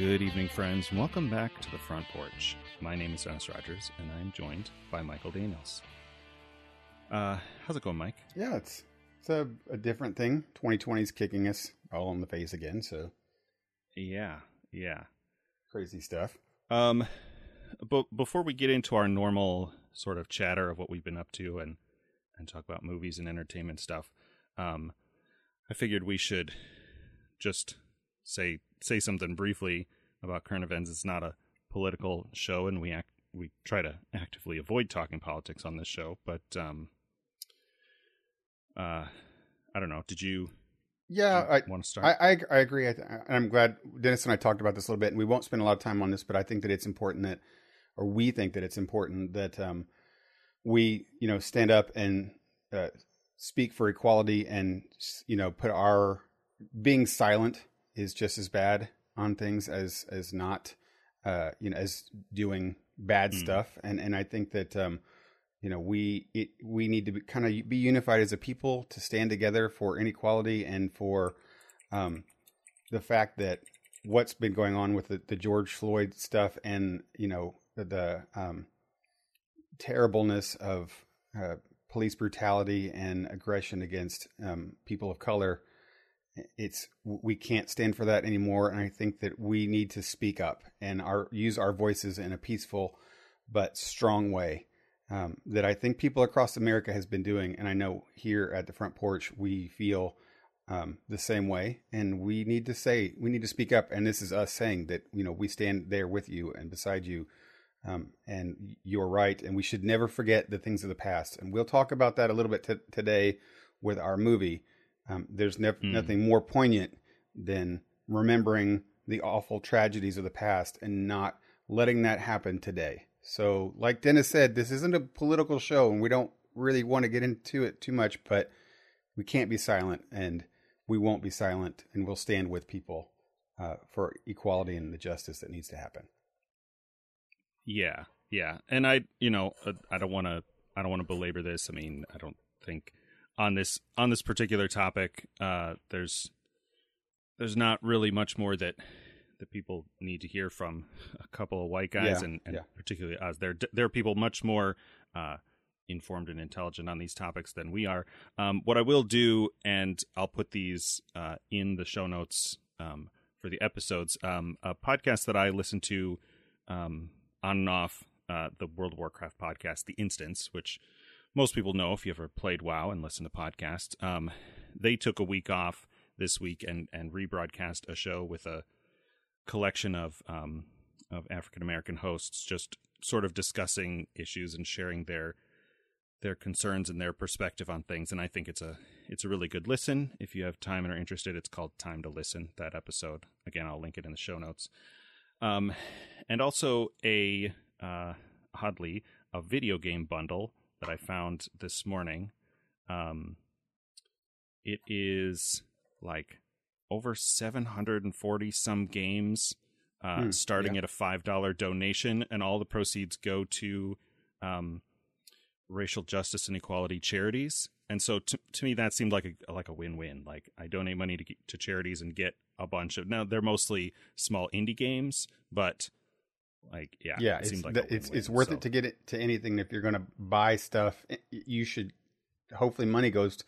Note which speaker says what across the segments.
Speaker 1: Good evening, friends. Welcome back to the front porch. My name is Dennis Rogers, and I'm joined by Michael Daniels. Uh, how's it going, Mike?
Speaker 2: Yeah, it's it's a, a different thing. 2020 is kicking us all in the face again, so
Speaker 1: Yeah, yeah.
Speaker 2: crazy stuff.
Speaker 1: Um, but before we get into our normal sort of chatter of what we've been up to and and talk about movies and entertainment stuff, um, I figured we should just say say something briefly about current events. It's not a political show, and we act we try to actively avoid talking politics on this show. But um, uh, I don't know. Did you?
Speaker 2: Yeah, I
Speaker 1: want to start?
Speaker 2: I, I, I agree. I, th- I'm glad Dennis and I talked about this a little bit, and we won't spend a lot of time on this, but I think that it's important that, or we think that it's important that um, we, you know, stand up and uh, speak for equality, and you know, put our being silent is just as bad on things as as not, uh, you know, as doing bad
Speaker 1: Mm.
Speaker 2: stuff, and and I think that. Um, you know we it, we need to kind of be unified as a people to stand together for inequality and for um, the fact that what's been going on with the, the George Floyd stuff and you know the, the um, terribleness of uh, police brutality and aggression against um, people of color it's we can't stand for that anymore and i think that we need to speak up and our use our voices in a peaceful but strong way um, that I think people across America has been doing, and I know here at the front porch we feel um, the same way, and we need to say we need to speak up, and this is us saying that you know we stand there with you and beside you, um, and you're right, and we should never forget the things of the past, and we'll talk about that a little bit t- today with our movie. Um, there's
Speaker 1: Mm.
Speaker 2: nothing more poignant than remembering the awful tragedies of the past and not letting that happen today. So, like Dennis said, this isn't a political show, and we don't really want to get into it too much, but we can't be silent, and we won't be silent, and we'll stand with people uh, for equality and the justice that needs to happen.
Speaker 1: Yeah, yeah, and I, you know, uh, I don't want to, I don't want to belabor this. I mean, I don't think on this on this particular topic, uh, there's there's not really much more that that people need to hear from a couple of white guys,
Speaker 2: Yeah,
Speaker 1: and, and
Speaker 2: yeah.
Speaker 1: particularly us. There, there are people much more uh, informed and intelligent on these topics than we are. Um, what I will do, and I'll put these uh, in the show notes um, for the episodes. Um, a podcast that I listen to um, on and off uh, the World of Warcraft podcast, The Instance, which most people know if you ever played WoW and listen to podcasts. Um, they took a week off this week and and rebroadcast a show with a collection of um, of African American hosts, just sort of discussing issues and sharing their their concerns and their perspective on things. And I think it's a it's a really good listen. If you have time and are interested, it's called Time to Listen. That episode again, I'll link it in the show notes. Um, and also a uh, oddly a video game bundle that I found this morning. Um, it is like over 740 some games uh,
Speaker 2: Hmm,
Speaker 1: starting
Speaker 2: yeah.
Speaker 1: at a $5 donation and all the proceeds go to um, racial justice and equality charities and so to, to me that seemed like a like a win-win like i donate money to to charities and get a bunch of now they're mostly small indie games but like yeah
Speaker 2: yeah,
Speaker 1: it
Speaker 2: it's
Speaker 1: like
Speaker 2: the- it's it's worth
Speaker 1: so-
Speaker 2: it to get it to anything. If you're going to buy stuff, you should hopefully money goes to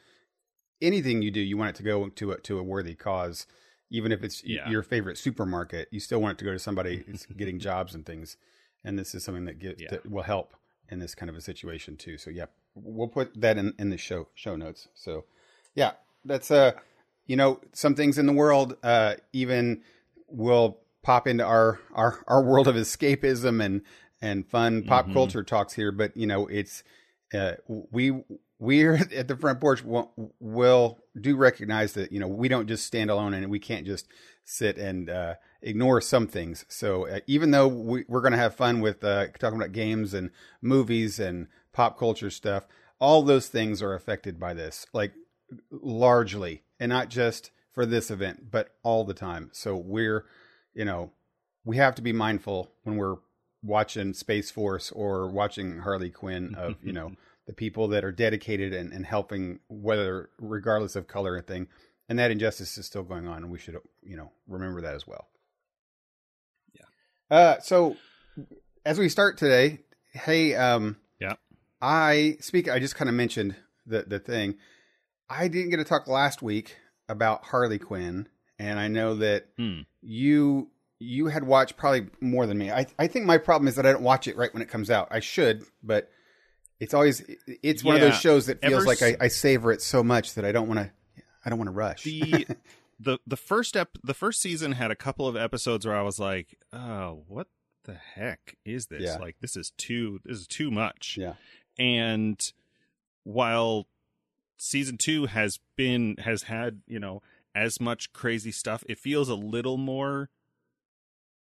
Speaker 2: anything you do. You want it to go to a, to a worthy cause, even if it's
Speaker 1: Yeah.
Speaker 2: your favorite supermarket. You still want it to go to somebody that's getting jobs and things. And this is something that get
Speaker 1: Yeah.
Speaker 2: that will help in this kind of a situation too. So yeah, we'll put that in in the show show notes. So yeah, that's uh you know some things in the world uh even will pop into our our our world of escapism and and fun pop
Speaker 1: Mhm.
Speaker 2: culture talks here but you know it's uh we we're at the front porch will, will do recognize that you know we don't just stand alone and we can't just sit and uh ignore some things so uh, even though we, we're going to have fun with uh talking about games and movies and pop culture stuff all those things are affected by this like largely and not just for this event but all the time so we're you know we have to be mindful when we're watching space force or watching harley quinn of you know the people that are dedicated and, and helping whether regardless of color and thing and that injustice is still going on and we should you know remember that as well Yeah. Uh, so as we start today, hey, um,
Speaker 1: Yeah.
Speaker 2: I speak. I just kind of mentioned the the thing. I didn't get to talk last week about Harley Quinn, and I know that
Speaker 1: Hmm.
Speaker 2: You you had watched probably more than me. I I think my problem is that I don't watch it right when it comes out. I should, but it's always it's one of those shows that feels
Speaker 1: Ever
Speaker 2: like I savor it so much that I don't want to I don't want to rush.
Speaker 1: the the the first ep the first season had a couple of episodes where I was like, oh, what the heck is this?
Speaker 2: Yeah.
Speaker 1: Like this is too this is too much.
Speaker 2: yeah,
Speaker 1: And while season two has been has had you know as much crazy stuff, it feels a little more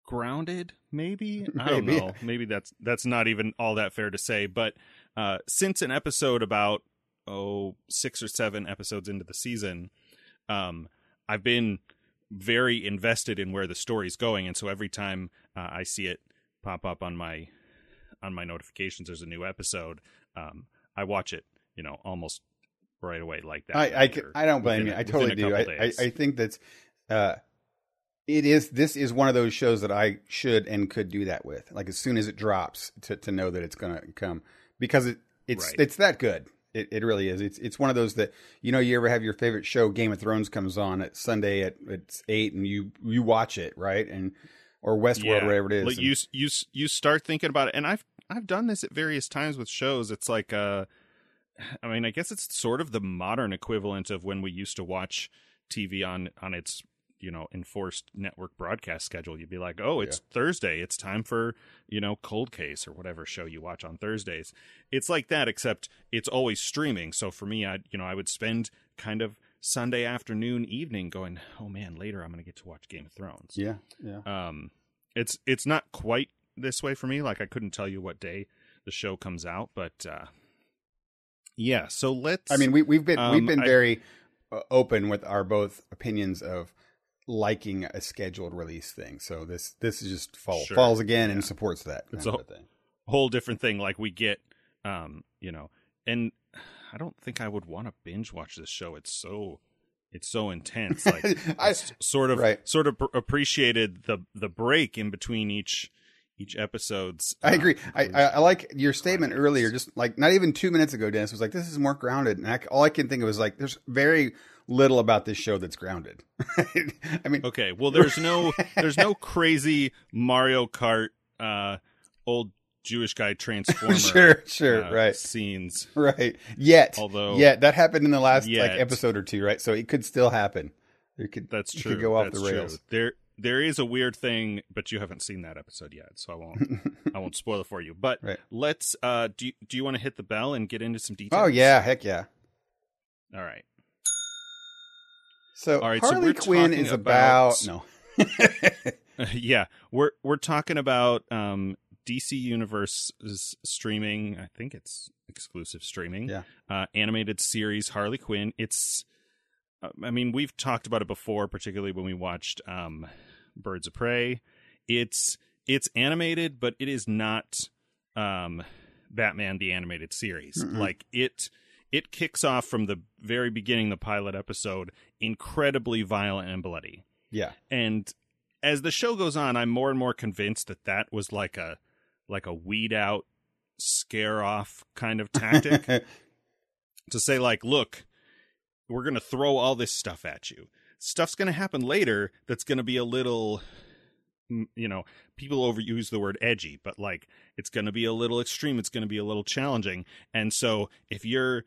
Speaker 1: grounded. Maybe I don't
Speaker 2: Maybe.
Speaker 1: know. Maybe that's that's not even all that fair to say. But uh, since an episode about oh six or seven episodes into the season, um, I've been very invested in where the story's going, and so every time uh, I see it pop up on my on my notifications, there's a new episode. Um, I watch it, you know, almost right away like that.
Speaker 2: I I, I don't blame
Speaker 1: within
Speaker 2: you. I totally do. I, I. I think that's uh, it is. This is one of those shows that I should and could do that with. Like as soon as it drops, to to know that it's going to come because it it's
Speaker 1: Right.
Speaker 2: it's that good. It it really is. It's it's one of those that you know you ever have your favorite show Game of Thrones comes on at Sunday at it's eight and you you watch it right and or Westworld whatever it is.
Speaker 1: Like
Speaker 2: and-
Speaker 1: you you you start thinking about it, and I've I've done this at various times with shows. It's like uh, I mean, I guess it's sort of the modern equivalent of when we used to watch TV on on its you know enforced network broadcast schedule. You'd be like, oh, it's Thursday. It's time for you know Cold Case or whatever show you watch on Thursdays. It's like that, except it's always streaming. So for me, I you know I would spend kind of Sunday afternoon, evening going, oh man, later I'm going to get to watch Game of Thrones
Speaker 2: yeah yeah.
Speaker 1: um it's it's not quite this way for me like i couldn't tell you what day the show comes out but uh yeah so let's
Speaker 2: I mean, we, we've been we've
Speaker 1: Um,
Speaker 2: been
Speaker 1: I-
Speaker 2: very uh, open with our both opinions of liking a scheduled release thing. So this this is just fall,
Speaker 1: Sure,
Speaker 2: falls again
Speaker 1: yeah.
Speaker 2: and supports that
Speaker 1: It's a-
Speaker 2: thing.
Speaker 1: whole different thing like we get um you know and i don't think i would want to binge watch this show it's so it's so intense like
Speaker 2: I
Speaker 1: sort of
Speaker 2: right.
Speaker 1: sort of pr- appreciated the the break in between each each episode's
Speaker 2: I
Speaker 1: uh,
Speaker 2: agree. I, I. I like your statement earlier, just like not even two minutes ago, Dennis was like, "This is more grounded." And I, all I can think of is like, "There's very little about this show that's grounded." I mean,
Speaker 1: Okay, well there's no there's no crazy Mario Kart uh old Jewish guy transformer
Speaker 2: sure, sure,
Speaker 1: uh,
Speaker 2: right,
Speaker 1: scenes.
Speaker 2: right. Yet,
Speaker 1: Although
Speaker 2: yet that happened in the last like episode or two, right? So it could still happen. There could
Speaker 1: That's
Speaker 2: it
Speaker 1: true.
Speaker 2: could go off
Speaker 1: That's
Speaker 2: the
Speaker 1: true.
Speaker 2: rails.
Speaker 1: There there is a weird thing, but you haven't seen that episode yet, so I won't I won't spoil it for you. But
Speaker 2: Right.
Speaker 1: let's uh do you, do you want to hit the bell and get into some details?
Speaker 2: Oh yeah, heck yeah.
Speaker 1: All right.
Speaker 2: So
Speaker 1: All right,
Speaker 2: Harley
Speaker 1: we're
Speaker 2: Quinn is about,
Speaker 1: about-
Speaker 2: no.
Speaker 1: yeah, we're we're talking about um DC Universe's streaming. I think it's exclusive streaming.
Speaker 2: Yeah.
Speaker 1: Uh, animated series Harley Quinn. It's. uh, I mean, we've talked about it before, particularly when we watched um, Birds of Prey. It's it's animated, but it is not um, Batman the animated series.
Speaker 2: Mm-mm.
Speaker 1: Like it it kicks off from the very beginning, the pilot episode, incredibly violent and bloody.
Speaker 2: yeah.
Speaker 1: And as the show goes on, I'm more and more convinced that that was like a like a weed out, scare off kind of tactic to say like, look, we're gonna throw all this stuff at you. Stuff's gonna happen later that's gonna be a little, mm, you know, people overuse the word edgy, but like it's gonna be a little extreme. It's gonna be a little challenging. And so if you're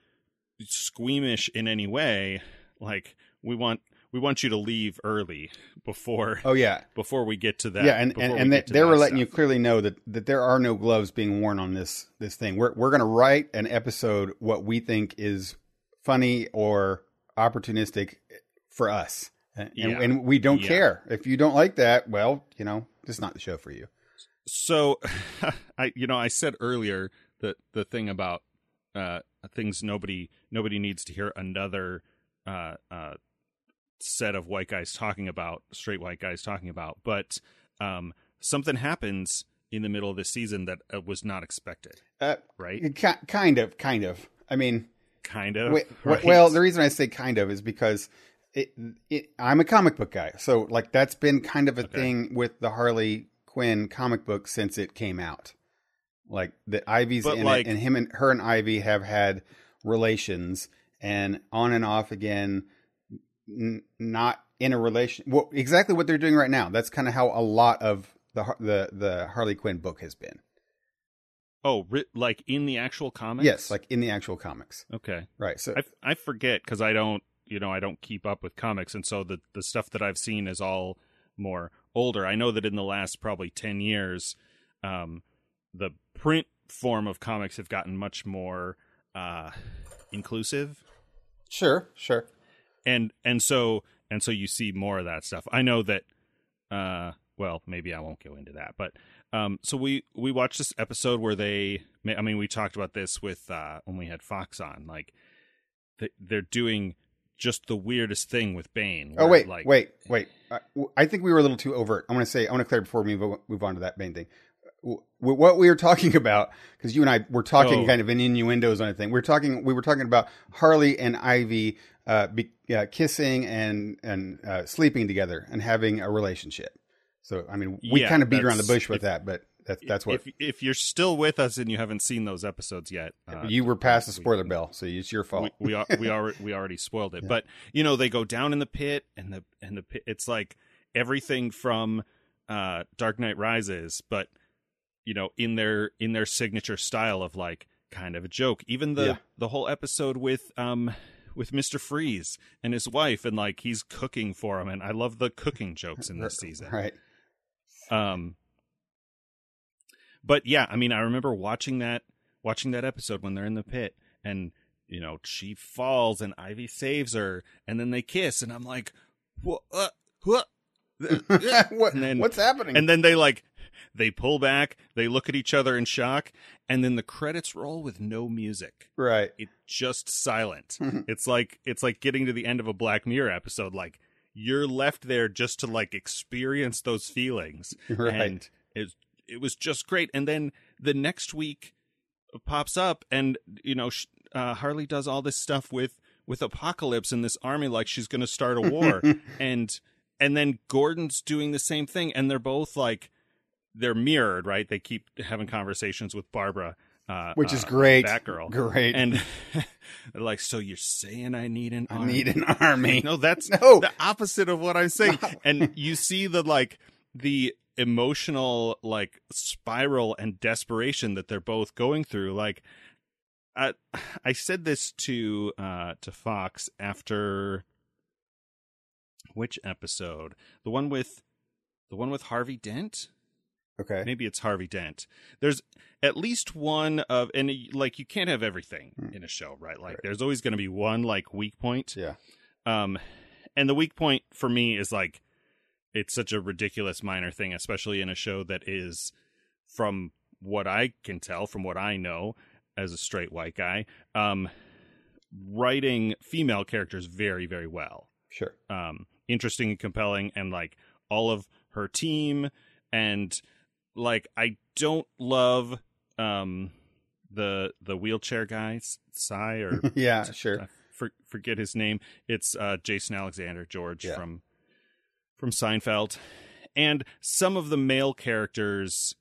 Speaker 1: squeamish in any way, like we want we want you to leave early before
Speaker 2: oh yeah.
Speaker 1: before we get to that.
Speaker 2: yeah, and and, and they, they were letting you clearly know that, that there are no gloves being worn on this this thing. We're we're gonna write an episode what we think is funny or opportunistic for us, and,
Speaker 1: Yeah.
Speaker 2: and we don't
Speaker 1: Yeah.
Speaker 2: care if you don't like that. Well, you know, it's not the show for you.
Speaker 1: So, I you know I said earlier that the thing about uh, things nobody nobody needs to hear another uh, uh, set of white guys talking about straight white guys talking about, but um, something happens in the middle of the season that uh, was not expected,
Speaker 2: Uh,
Speaker 1: right?
Speaker 2: ki- kind of, kind of. I mean,
Speaker 1: Kind of.
Speaker 2: Wait,
Speaker 1: right?
Speaker 2: Well, the reason I say kind of is because it, it, I'm a comic book guy, so like that's been kind of a
Speaker 1: Okay.
Speaker 2: thing with the Harley Quinn comic book since it came out. Like that Ivy's
Speaker 1: But,
Speaker 2: in
Speaker 1: like-
Speaker 2: it, and him and her and Ivy have had relations, and on and off again. N- not in a relation. Well, exactly what they're doing right now. That's kind of how a lot of the the the Harley Quinn book has been.
Speaker 1: Oh, ri- like in the actual comics?
Speaker 2: Yes, like in the actual comics.
Speaker 1: okay.
Speaker 2: Right. So
Speaker 1: I, I forget because I don't you know I don't keep up with comics, and so the the stuff that I've seen is all more older. I know that in the last probably ten years, um, the print form of comics have gotten much more uh, inclusive,
Speaker 2: sure, sure.
Speaker 1: and and so and so you see more of that stuff. I know that. Uh, well, maybe I won't go into that, but um, so we we watched this episode where they. I mean, we talked about this with uh, when we had Fox on. Like, they, they're doing just the weirdest thing with Bane.
Speaker 2: Oh wait,
Speaker 1: like,
Speaker 2: wait, wait. I, I think we were a little too overt. I want to say I want to clear before we move, move on to that main thing. What we were talking about, because you and I were talking
Speaker 1: Oh.
Speaker 2: kind of in innuendos on a thing. We are talking. We were talking about Harley and Ivy uh, be, uh, kissing and and uh, sleeping together and having a relationship. So I mean, we
Speaker 1: Yeah,
Speaker 2: kind of beat around the bush with that, but that's that's what
Speaker 1: If if you're still with us and you haven't seen those episodes yet, uh,
Speaker 2: you were past the
Speaker 1: we-
Speaker 2: spoiler bell, so it's your fault.
Speaker 1: we we, are, we already we already spoiled it. But you know, they go down in the pit, and the and the pit. It's like everything from uh, Dark Knight Rises, but you know, in their in their signature style of like kind of a joke. Even the
Speaker 2: Yeah.
Speaker 1: the whole episode with um with Mister Freeze and his wife, and like he's cooking for him, and I love the cooking jokes in this season.
Speaker 2: right?
Speaker 1: Um, but yeah, I mean, I remember watching that watching that episode when they're in the pit, and you know she falls and Ivy saves her, and then they kiss, and I'm like, what? Uh, what?
Speaker 2: what,
Speaker 1: then-
Speaker 2: what's happening?
Speaker 1: and then they like they pull back, they look at each other in shock, and then the credits roll with no music.
Speaker 2: right,
Speaker 1: It's just silent. it's like it's like getting to the end of a Black Mirror episode. Like you're left there just to like experience those feelings
Speaker 2: right.
Speaker 1: and it it was just great. And then the next week pops up, and you know uh, Harley does all this stuff with with Apokolips and this army, like she's going to start a war, and and then Gordon's doing the same thing, and they're both like they're mirrored, right? They keep having conversations with Barbara, uh,
Speaker 2: Which is
Speaker 1: uh,
Speaker 2: great.
Speaker 1: Batgirl,
Speaker 2: Great.
Speaker 1: and like, so you're saying I need an
Speaker 2: I
Speaker 1: army?
Speaker 2: need an army.
Speaker 1: No, that's
Speaker 2: No.
Speaker 1: the opposite of what I'm saying. and you see the like the emotional like spiral and desperation that they're both going through. Like I I said this to uh to Fox after which episode? The one with the one with Harvey Dent?
Speaker 2: Okay.
Speaker 1: Maybe it's Harvey Dent. There's at least one of and like you can't have everything
Speaker 2: Hmm.
Speaker 1: in a show, right? Like
Speaker 2: Right.
Speaker 1: there's always going to be one like weak point.
Speaker 2: Yeah.
Speaker 1: Um, and the weak point for me is like it's such a ridiculous minor thing, especially in a show that is, from what I can tell, from what I know as a straight white guy, um, writing female characters very, very well.
Speaker 2: Sure.
Speaker 1: Um, interesting and compelling, and like all of her team, and like I don't love um the the wheelchair guy, Psy or
Speaker 2: yeah. Sure.
Speaker 1: I for, forget his name. It's uh, Jason Alexander George
Speaker 2: Yeah.
Speaker 1: from from Seinfeld, and some of the male characters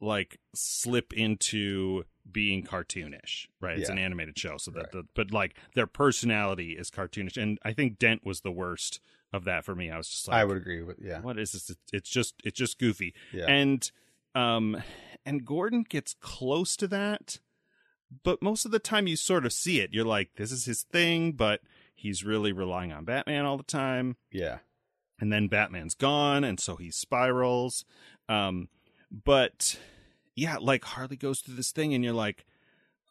Speaker 1: like slip into being cartoonish. Right, it's
Speaker 2: Yeah.
Speaker 1: an animated show, so that
Speaker 2: Right.
Speaker 1: the but like their personality is cartoonish, and I think Dent was the worst of that for me. I was just like,
Speaker 2: I would agree with yeah.
Speaker 1: what is this? It's just it's just goofy
Speaker 2: Yeah.
Speaker 1: and um and Gordon gets close to that but most of the time you sort of see it you're like this is his thing but he's really relying on Batman all the time
Speaker 2: yeah.
Speaker 1: And then Batman's gone and so he spirals. Um but yeah like Harley goes through this thing and you're like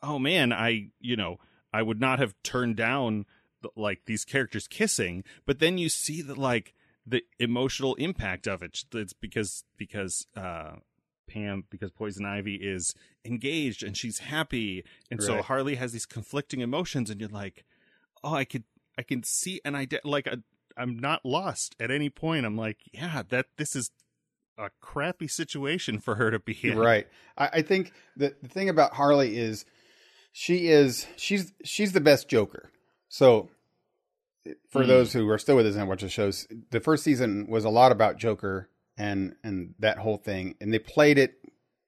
Speaker 1: oh man I you know I would not have turned down the- like these characters kissing. But then you see that like the emotional impact of it it's because because uh Pam because Poison Ivy is engaged and she's happy. And so Harley has these conflicting emotions and you're like oh I could I can see and I de- like I, I'm not lost at any point I'm like yeah that this is a crappy situation for her to be in
Speaker 2: Right. I, I think the the thing about Harley is she is she's she's the best Joker. So for
Speaker 1: Hmm.
Speaker 2: those who are still with us and watch the shows, the first season was a lot about Joker and and that whole thing, and they played it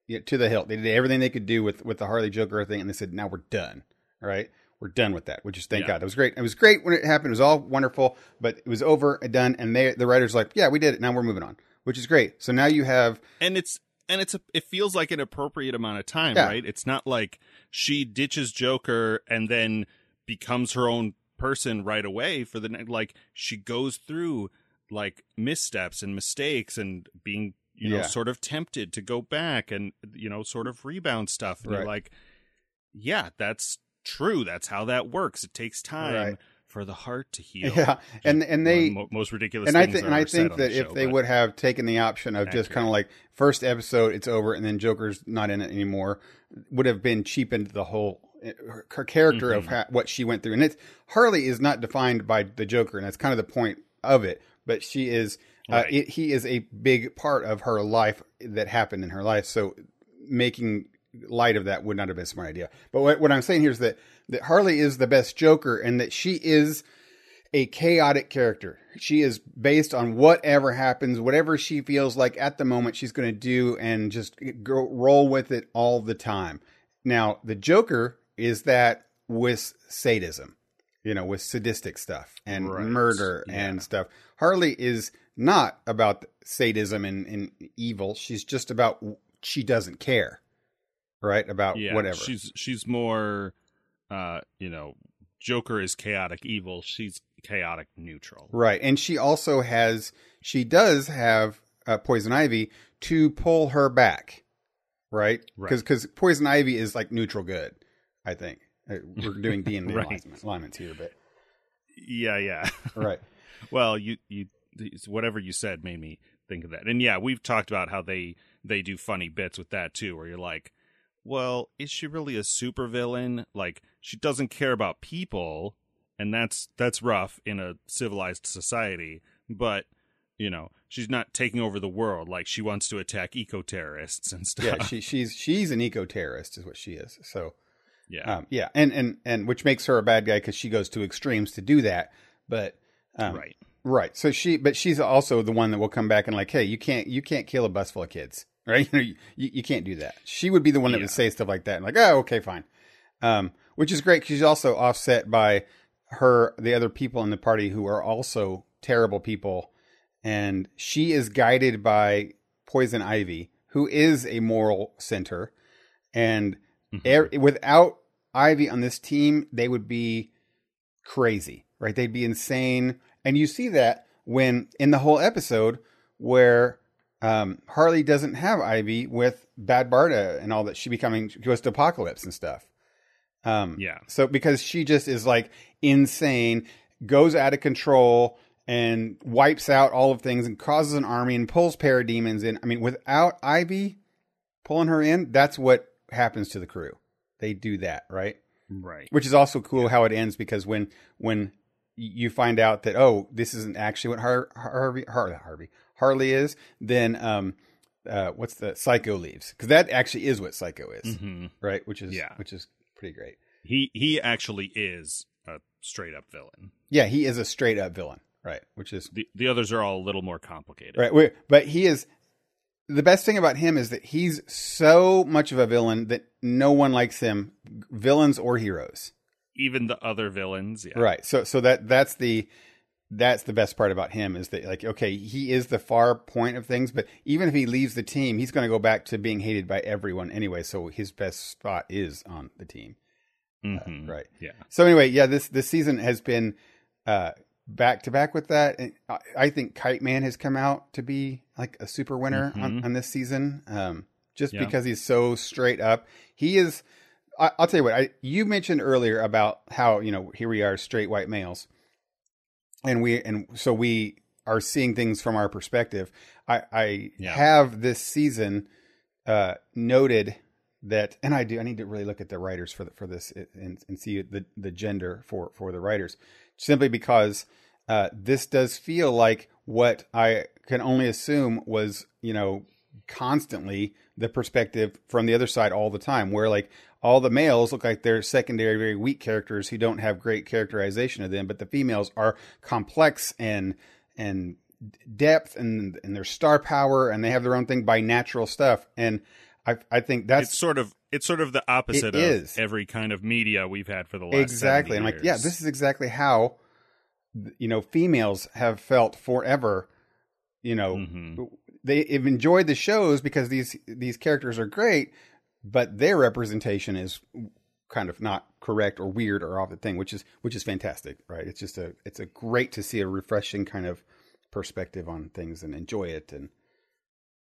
Speaker 2: you know, to the hilt. They did everything they could do with with the Harley Joker thing, and they said, "Now we're done." Right, we're done with that. Which is thank
Speaker 1: Yeah.
Speaker 2: God. It was great. It was great when it happened. It was all wonderful, but it was over and done. And they the writers like, "Yeah, we did it. Now we're moving on," which is great. So now you have
Speaker 1: and it's and it's a, it feels like an appropriate amount of time,
Speaker 2: Yeah.
Speaker 1: right? It's not like she ditches Joker and then becomes her own person right away for the like she goes through like missteps and mistakes and being you know
Speaker 2: Yeah.
Speaker 1: sort of tempted to go back and you know sort of rebound stuff and
Speaker 2: Right.
Speaker 1: like yeah that's true that's how that works. It takes time
Speaker 2: Right.
Speaker 1: for the heart to heal.
Speaker 2: Yeah, and and they
Speaker 1: the most ridiculous
Speaker 2: and I think and I think that
Speaker 1: the
Speaker 2: if
Speaker 1: show,
Speaker 2: they would have taken the option of just kind of like first episode it's over and then Joker's not in it anymore would have been cheapened the whole her, her character of
Speaker 1: Mhm.
Speaker 2: ha- what she went through. And it's Harley is not defined by the Joker and that's kind of the point of it but she is uh, it, he is a big part of her life that happened in her life. So making light of that would not have been a smart idea but what, what I'm saying here is that that Harley is the best Joker and that she is a chaotic character. She is based on whatever happens, whatever she feels like at the moment she's going to do and just go, roll with it all the time. Now, the Joker is that with sadism, you know, with sadistic stuff and
Speaker 1: Right.
Speaker 2: murder
Speaker 1: Yeah.
Speaker 2: and stuff. Harley is not about sadism and, and evil. She's just about she doesn't care, right? About
Speaker 1: yeah,
Speaker 2: whatever.
Speaker 1: She's she's more, uh, you know, Joker is chaotic evil. She's chaotic neutral.
Speaker 2: Right. And she also has, she does have uh, Poison Ivy to pull her back. Right.
Speaker 1: Right.
Speaker 2: Because Poison Ivy is like neutral good, I think. Uh, We're doing D and
Speaker 1: Right.
Speaker 2: alignments here, but
Speaker 1: Yeah, yeah.
Speaker 2: right.
Speaker 1: well, you you whatever you said made me think of that. And yeah, we've talked about how they they do funny bits with that too, where you're like, well, is she really a supervillain? Like she doesn't care about people, and that's that's rough in a civilized society, but you know, she's not taking over the world like she wants to attack eco terrorists and stuff.
Speaker 2: Yeah. She, she's, she's an eco terrorist, is what she is. So,
Speaker 1: yeah.
Speaker 2: um, yeah. And, and, and which makes her a bad guy because she goes to extremes to do that. But, um,
Speaker 1: right.
Speaker 2: Right. So she, but she's also the one that will come back and like, hey, you can't, you can't kill a bus full of kids, right? You you, can't do that. She would be the one that
Speaker 1: Yeah.
Speaker 2: would say stuff like that, and like, oh, okay, fine. Um, which is great. She's also offset by her, the other people in the party who are also terrible people, and she is guided by Poison Ivy, who is a moral center, and
Speaker 1: Mhm.
Speaker 2: er, without Ivy on this team, they would be crazy, right? They'd be insane. And you see that when in the whole episode where um, Harley doesn't have Ivy with Bad Barda and all that, she becoming she goes to Apokolips and stuff. Um,
Speaker 1: Yeah.
Speaker 2: So because she just is like insane, goes out of control and wipes out all of things and causes an army and pulls parademons in. I mean, without Ivy pulling her in, that's what happens to the crew. They do that, right?
Speaker 1: Right.
Speaker 2: which is also cool how it ends because when when you find out that oh this isn't actually what Har- Harvey Har- Harvey Harley is then um uh what's the Psycho leaves because that actually is what Psycho is
Speaker 1: hmm
Speaker 2: right which is
Speaker 1: Yeah.
Speaker 2: which is pretty great
Speaker 1: He he actually is a straight up villain.
Speaker 2: yeah he is a straight up villain right which is
Speaker 1: The the others are all a little more complicated.
Speaker 2: right but he is the best thing about him is that he's so much of a villain that no one likes him villains or heroes
Speaker 1: Even the other villains, yeah.
Speaker 2: Right. So so that that's the that's the best part about him is that like okay, he is the far point of things, but even if he leaves the team, he's going to go back to being hated by everyone anyway, so his best spot is on the team.
Speaker 1: Mhm.
Speaker 2: right.
Speaker 1: Yeah.
Speaker 2: So anyway, yeah, this this season has been uh back to back with that. And I, I think Kite Man has come out to be like a super winner on,
Speaker 1: Mhm.
Speaker 2: on this season. Um just
Speaker 1: Yeah.
Speaker 2: because he's so straight up. He is I, I'll tell you what, I you mentioned earlier about how, you know, here we are straight white males. And we and so we are seeing things from our perspective. I, I
Speaker 1: Yeah.
Speaker 2: have this season uh noted that and I do I need to really look at the writers for the, for this and, and see the the gender for for the writers simply because uh this does feel like what I can only assume was you know constantly the perspective from the other side all the time where like all the males look like they're secondary very weak characters who don't have great characterization of them but the females are complex and and depth and and their star power, and they have their own thing by natural stuff. And I I think that's
Speaker 1: it's sort of it's sort of the opposite of
Speaker 2: is.
Speaker 1: every kind of media we've had for the last
Speaker 2: exactly.
Speaker 1: 70
Speaker 2: I'm like, yeah, this is exactly how you know females have felt forever. You know,
Speaker 1: Mhm.
Speaker 2: they have enjoyed the shows because these these characters are great, but their representation is kind of not correct or weird or off the thing, which is which is fantastic, right? It's just a it's a great to see a refreshing kind of perspective on things and enjoy it and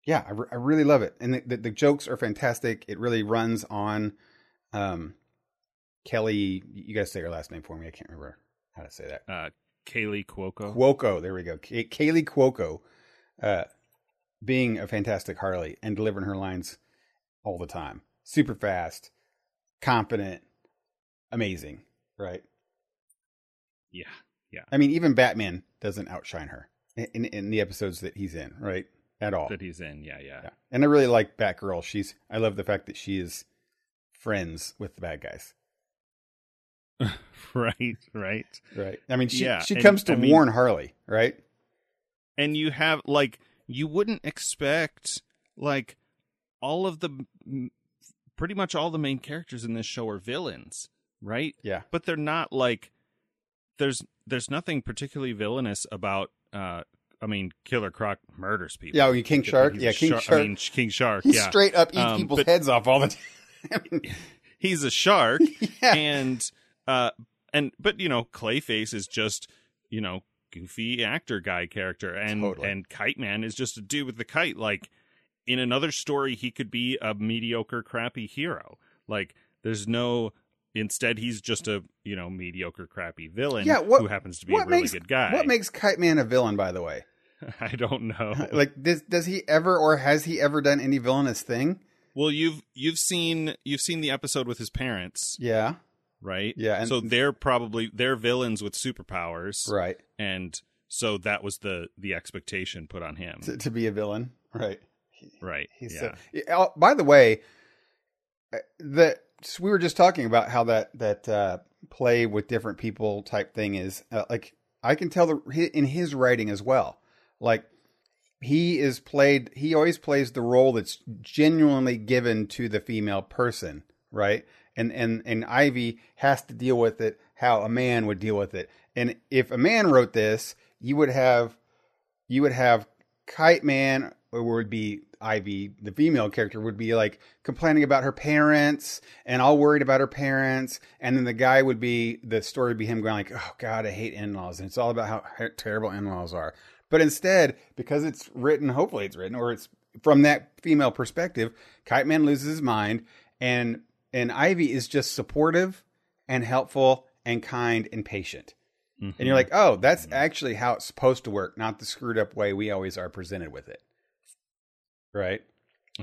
Speaker 2: yeah, I, re- I really love it, and the, the, the jokes are fantastic. It really runs on um, Kelly. You guys say her last name for me. I can't remember how to say that.
Speaker 1: uh, Kaley Cuoco.
Speaker 2: Cuoco. There we go. Kay- Kaley Cuoco, uh, being a fantastic Harley and delivering her lines all the time. Super fast, confident, amazing. Right.
Speaker 1: yeah, Yeah.
Speaker 2: I mean, even Batman doesn't outshine her in, in the episodes that he's in. Right. At all.
Speaker 1: that he's in. Yeah, yeah.
Speaker 2: Yeah. And I really like Batgirl. She's. I love the fact that she is friends with the bad guys.
Speaker 1: right, right.
Speaker 2: Right. I mean, she
Speaker 1: Yeah,
Speaker 2: she
Speaker 1: and-
Speaker 2: comes to
Speaker 1: I mean-
Speaker 2: warn Harley. Right.
Speaker 1: and you have like you wouldn't expect like all of the pretty much all the main characters in this show are villains right
Speaker 2: Yeah.
Speaker 1: but they're not like there's there's nothing particularly villainous about uh i mean killer croc murders people
Speaker 2: Yeah. Oh, King Shark. Yeah. King
Speaker 1: shark-
Speaker 2: Shark.
Speaker 1: i mean king shark
Speaker 2: he
Speaker 1: yeah
Speaker 2: straight up eats
Speaker 1: Um,
Speaker 2: people's
Speaker 1: but-
Speaker 2: heads off all the time.
Speaker 1: he's a shark
Speaker 2: yeah.
Speaker 1: and uh and but you know clayface is just you know goofy actor guy character and
Speaker 2: Totally.
Speaker 1: and kite man is just a dude with the kite like in another story he could be a mediocre crappy hero like there's no instead he's just a you know mediocre crappy villain
Speaker 2: Yeah, what-
Speaker 1: who happens to be
Speaker 2: what
Speaker 1: a really
Speaker 2: makes
Speaker 1: good guy
Speaker 2: what makes Kite Man a villain? By the way,
Speaker 1: i don't know
Speaker 2: like does does he ever or has he ever done any villainous thing?
Speaker 1: well you've you've seen you've seen the episode with his parents
Speaker 2: Yeah.
Speaker 1: right
Speaker 2: Yeah, and-
Speaker 1: so they're probably they're villains with superpowers
Speaker 2: Right.
Speaker 1: and so that was the the expectation put on him
Speaker 2: To, to be a villain. Right.
Speaker 1: Right
Speaker 2: He's
Speaker 1: yeah
Speaker 2: oh, By the way, uh, the so we were just talking about how that that uh, play with different people type thing is uh, like I can tell the in his writing as well. Like he is played. He always plays the role that's genuinely given to the female person, right? And and and Ivy has to deal with it how a man would deal with it. And if a man wrote this, you would have you would have Kite Man, or would be Ivy, the female character, would be like complaining about her parents and all worried about her parents. And then the guy would be, the story would be him going like, oh God, I hate in-laws. And it's all about how terrible in-laws are. But instead, because it's written, hopefully it's written, or it's from that female perspective, Kite Man loses his mind and, and Ivy is just supportive and helpful and kind and patient.
Speaker 1: Mhm.
Speaker 2: And you're like, oh, that's actually how it's supposed to work, not the screwed up way we always are presented with it. Right?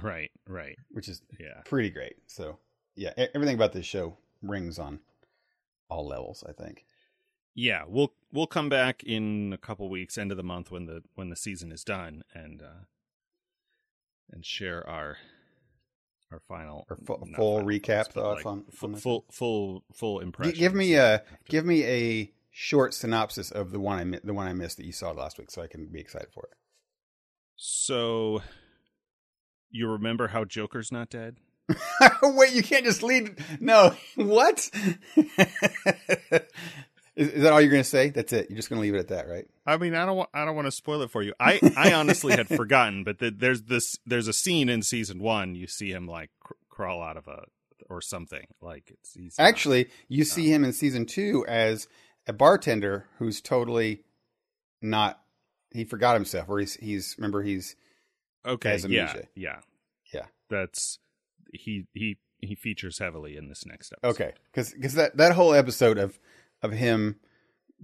Speaker 1: right right
Speaker 2: Which is
Speaker 1: yeah
Speaker 2: pretty great. So, yeah, everything about this show rings on all levels, I think.
Speaker 1: yeah we'll we'll come back in a couple weeks end of the month when the when the season is done and uh and share our our final
Speaker 2: Our fu- full
Speaker 1: final
Speaker 2: recap thoughts on-
Speaker 1: full,
Speaker 2: on this
Speaker 1: full full full impression
Speaker 2: give me a give me a short synopsis of the one I mi- the one I missed that you saw last week, so I can be excited for it.
Speaker 1: so you remember how joker's not dead
Speaker 2: Wait, you can't just lead. No, what? is, is that all you're going to say? That's it. You're just going to leave it at that, right?
Speaker 1: I mean, I don't want I don't want to spoil it for you. I I honestly had forgotten, but the, there's this there's a scene in season one. You see him like cr- crawl out of a or something like it's he's not-
Speaker 2: Actually, you see him in season two as a bartender who's totally not. He forgot himself, or he's he's remember he's
Speaker 1: okay.
Speaker 2: has
Speaker 1: Yeah, yeah,
Speaker 2: Yeah.
Speaker 1: That's he he he features heavily in this next episode.
Speaker 2: okay because because that that whole episode of of him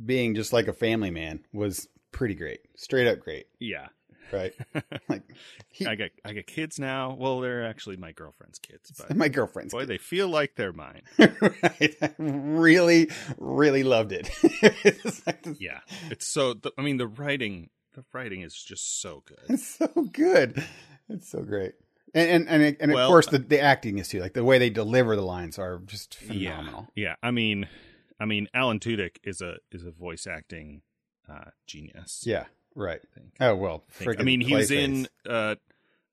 Speaker 2: being just like a family man was pretty great, straight up great,
Speaker 1: Yeah.
Speaker 2: right? like he,
Speaker 1: I got I got kids now. Well, they're actually my girlfriend's kids, but
Speaker 2: my girlfriend's
Speaker 1: boy, they feel like they're mine.
Speaker 2: right. I really, really loved it. it's, like this-
Speaker 1: Yeah, it's so. I mean, the writing the writing is just so good.
Speaker 2: it's so good. It's so great. And and and, and of
Speaker 1: Well,
Speaker 2: course the, the acting is too. Like the way they deliver the lines are just phenomenal.
Speaker 1: Yeah, yeah. I mean, I mean, Alan Tudyk is a is a voice acting uh, genius.
Speaker 2: Yeah, Right. Oh well.
Speaker 1: I. I mean, he was
Speaker 2: Clayface.
Speaker 1: in. Uh,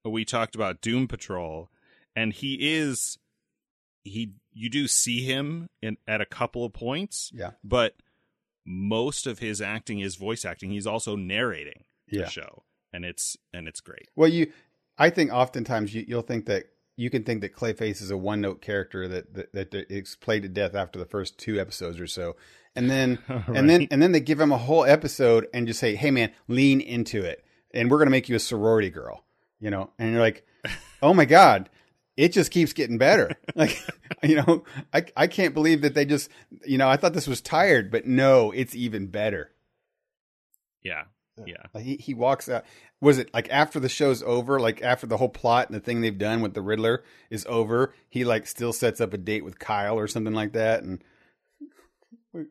Speaker 1: we talked about Doom Patrol, and he is. He, you do see him in at a couple of points,
Speaker 2: Yeah.
Speaker 1: but most of his acting is voice acting. He's also narrating the
Speaker 2: Yeah.
Speaker 1: show, and it's and it's great.
Speaker 2: Well, you, I think oftentimes you, you'll think that you can think that Clayface is a one note character that, that that is played to death after the first two episodes or so, and then and then and then they give him a whole episode and just say, "Hey, man, lean into it, and we're gonna make you a sorority girl," you know, and you're like, "Oh my god." It just keeps getting better. Like, you know, I I can't believe that they just, you know, I thought this was tired, but no, it's even better.
Speaker 1: yeah, yeah.
Speaker 2: Like, He he walks out. Was it like after the show's over, like after the whole plot and the thing they've done with the Riddler is over, he like still sets up a date with Kyle or something like that, and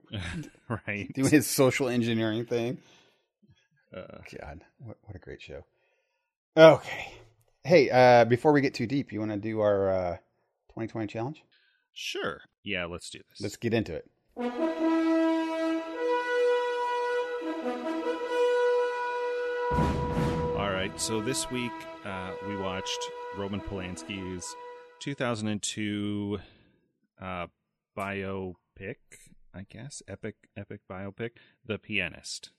Speaker 1: right.
Speaker 2: doing his social engineering thing.
Speaker 1: Uh,
Speaker 2: God, what what a great show. Okay, hey, uh, before we get too deep, you want to do our uh, 2020 challenge?
Speaker 1: sure. Yeah, let's do this.
Speaker 2: Let's get into it.
Speaker 1: All right. So this week uh, we watched Roman Polanski's 2002 uh, biopic, I guess, epic epic biopic, The Pianist.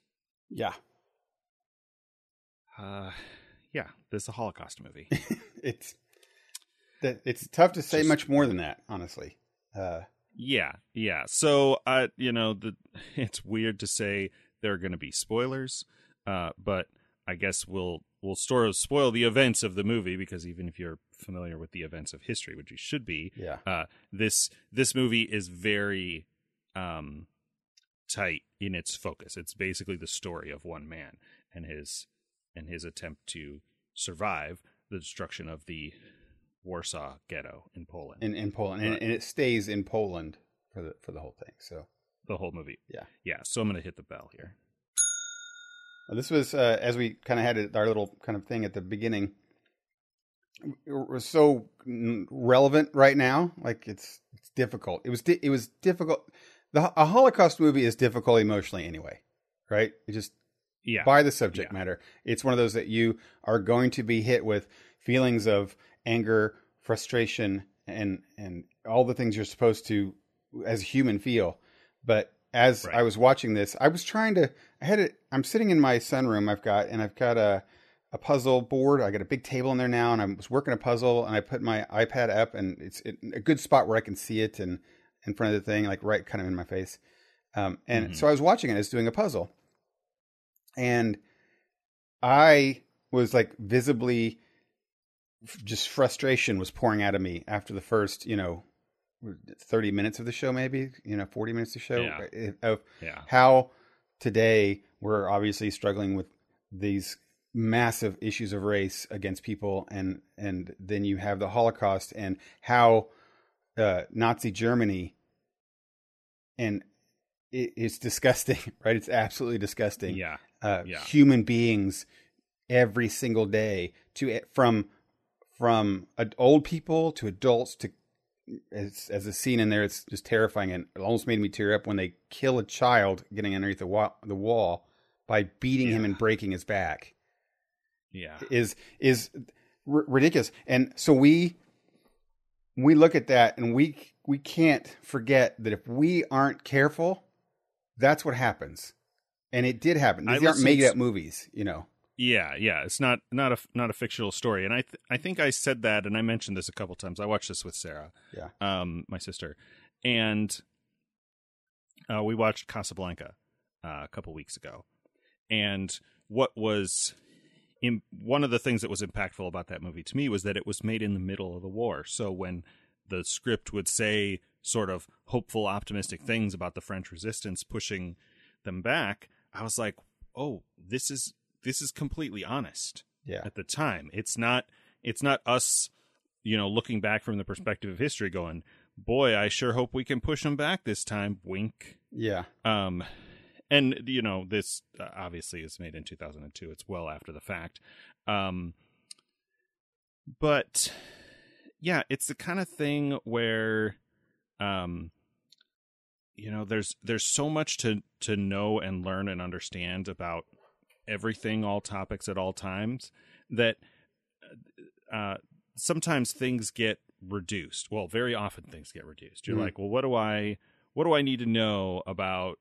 Speaker 2: Yeah,
Speaker 1: Uh, yeah, this is a Holocaust movie.
Speaker 2: it's that it's tough to say
Speaker 1: Just-
Speaker 2: much more than that, honestly. Uh,
Speaker 1: yeah, yeah. So, uh, you know, the it's weird to say there are going to be spoilers, uh, but I guess we'll we'll sort of spoil the events of the movie because even if you're familiar with the events of history, which you should be,
Speaker 2: yeah,
Speaker 1: uh, this this movie is very um, tight in its focus. It's basically the story of one man and his and his attempt to survive the destruction of the Warsaw Ghetto in Poland.
Speaker 2: in in Poland, and, and it stays in Poland for the for the whole thing. So.
Speaker 1: the whole movie.
Speaker 2: Yeah.
Speaker 1: yeah. So I'm gonna hit the bell here.
Speaker 2: Well, this was uh, as we kind of had it, our little kind of thing at the beginning. It was so relevant right now. Like it's it's difficult. It was di- it was difficult. The a Holocaust movie is difficult emotionally anyway, right? It just
Speaker 1: Yeah,
Speaker 2: by the subject
Speaker 1: Yeah.
Speaker 2: matter. It's one of those that you are going to be hit with feelings of anger, frustration, and and all the things you're supposed to as a human feel. But as
Speaker 1: Right.
Speaker 2: I was watching this, I was trying to. I had it. I'm sitting in my sunroom. I've got and I've got a a puzzle board. I got a big table in there now, and I was working a puzzle, and I put my iPad up, and it's in a good spot where I can see it and in front of the thing, like right kind of in my face. Um, and
Speaker 1: Mhm.
Speaker 2: so I was watching it. I was doing a puzzle, and I was like visibly just frustration was pouring out of me after the first, you know, 30 minutes of the show, maybe, you know, 40 minutes of the show
Speaker 1: Yeah.
Speaker 2: uh, of
Speaker 1: yeah,
Speaker 2: how today we're obviously struggling with these massive issues of race against people and and then you have the holocaust and how uh, nazi germany and it, it's disgusting right? It's absolutely disgusting.
Speaker 1: Yeah,
Speaker 2: uh,
Speaker 1: Yeah.
Speaker 2: human beings every single day to from from old people to adults to as as a scene in there it's just terrifying and it almost made me tear up when they kill a child getting underneath the wall, the wall by beating him and breaking his back.
Speaker 1: Yeah,
Speaker 2: is is r- ridiculous. And so we we look at that and we we can't forget that if we aren't careful that's what happens and it did happen
Speaker 1: I
Speaker 2: these aren't made up movies you know
Speaker 1: yeah, yeah. It's not not a not a fictional story, and I th- I think I said that, and I mentioned this a couple times. I watched this with Sarah,
Speaker 2: Yeah.
Speaker 1: um, my sister, and uh, we watched Casablanca uh, a couple weeks ago, and what was in, one of the things that was impactful about that movie to me was that it was made in the middle of the war. So when the script would say sort of hopeful, optimistic things about the French resistance pushing them back, I was like, "Oh, this is this is completely honest."
Speaker 2: yeah
Speaker 1: At the time, it's not it's not us, you know, looking back from the perspective of history, going, "Boy, I sure hope we can push them back this time." Wink.
Speaker 2: yeah
Speaker 1: Um, and you know, this uh, obviously is made in 2002. It's well after the fact. Um, but yeah, it's the kind of thing where, um, you know, there's there's so much to to know and learn and understand about everything, all topics at all times, that uh, sometimes things get reduced. Well, very often things get reduced. You're
Speaker 2: Mhm.
Speaker 1: like, well, what do I what do I need to know about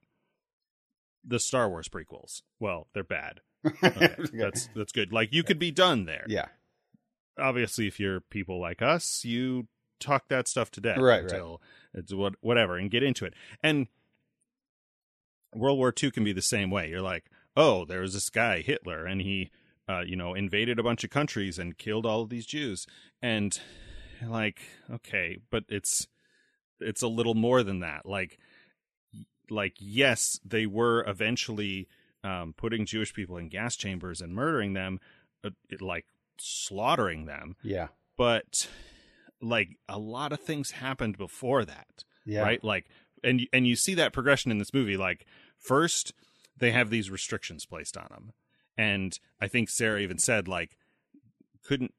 Speaker 1: the Star Wars prequels? Well, they're bad. Okay, that's that's good. Like you could be done there.
Speaker 2: yeah,
Speaker 1: Obviously, if you're people like us, you talk that stuff to death
Speaker 2: Right, right.
Speaker 1: until it's what whatever and get into it. And World War II can be the same way. You're like, oh, there was this guy Hitler, and he, uh, you know, invaded a bunch of countries and killed all of these Jews, and like, okay, but it's it's a little more than that. Like, like yes, they were eventually um, putting Jewish people in gas chambers and murdering them, uh, it, like slaughtering them,
Speaker 2: yeah,
Speaker 1: but like a lot of things happened before that
Speaker 2: yeah,
Speaker 1: right? Like and and you see that progression in this movie like first they have these restrictions placed on them and i think sarah even said like couldn't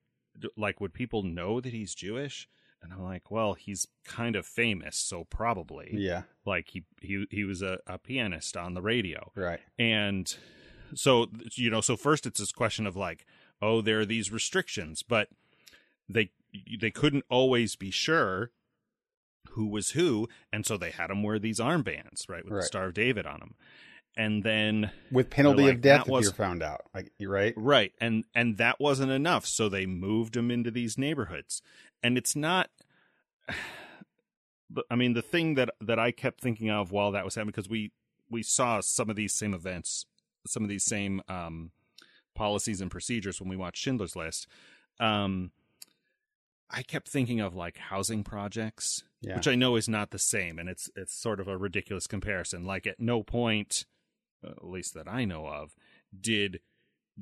Speaker 1: like would people know that he's jewish? And i'm like well he's kind of famous so probably.
Speaker 2: Yeah,
Speaker 1: like he he he was a, a pianist on the radio.
Speaker 2: Right,
Speaker 1: and so you know so first it's this question of like oh there are these restrictions but they they couldn't always be sure who was who and so they had him wear these armbands right with
Speaker 2: Right.
Speaker 1: the star of david on them and then
Speaker 2: with penalty
Speaker 1: like,
Speaker 2: of death if you're found out. Like you're right.
Speaker 1: right and and that wasn't enough so they moved him into these neighborhoods and it's not i mean the thing that that i kept thinking of while that was happening because we we saw some of these same events some of these same um policies and procedures when we watched schindler's list um i kept thinking of like housing projects
Speaker 2: Yeah,
Speaker 1: which I know is not the same, and it's it's sort of a ridiculous comparison. Like at no point, uh, at least that I know of, did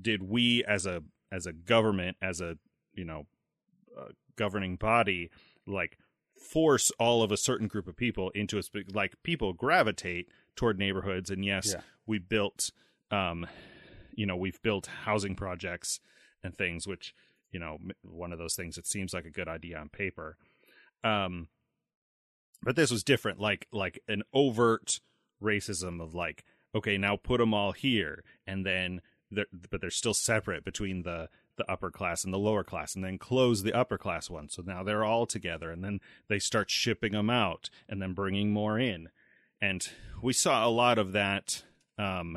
Speaker 1: did we as a as a government as a you know uh, governing body like force all of a certain group of people into a spe- like people gravitate toward neighborhoods, and yes,
Speaker 2: Yeah.
Speaker 1: we built um you know we've built housing projects and things which you know one of those things that seems like a good idea on paper. Um but this was different like like an overt racism of like okay now put them all here and then they're, but they're still separate between the the upper class and the lower class and then close the upper class one. So now they're all together and then they start shipping them out and then bringing more in. And we saw a lot of that um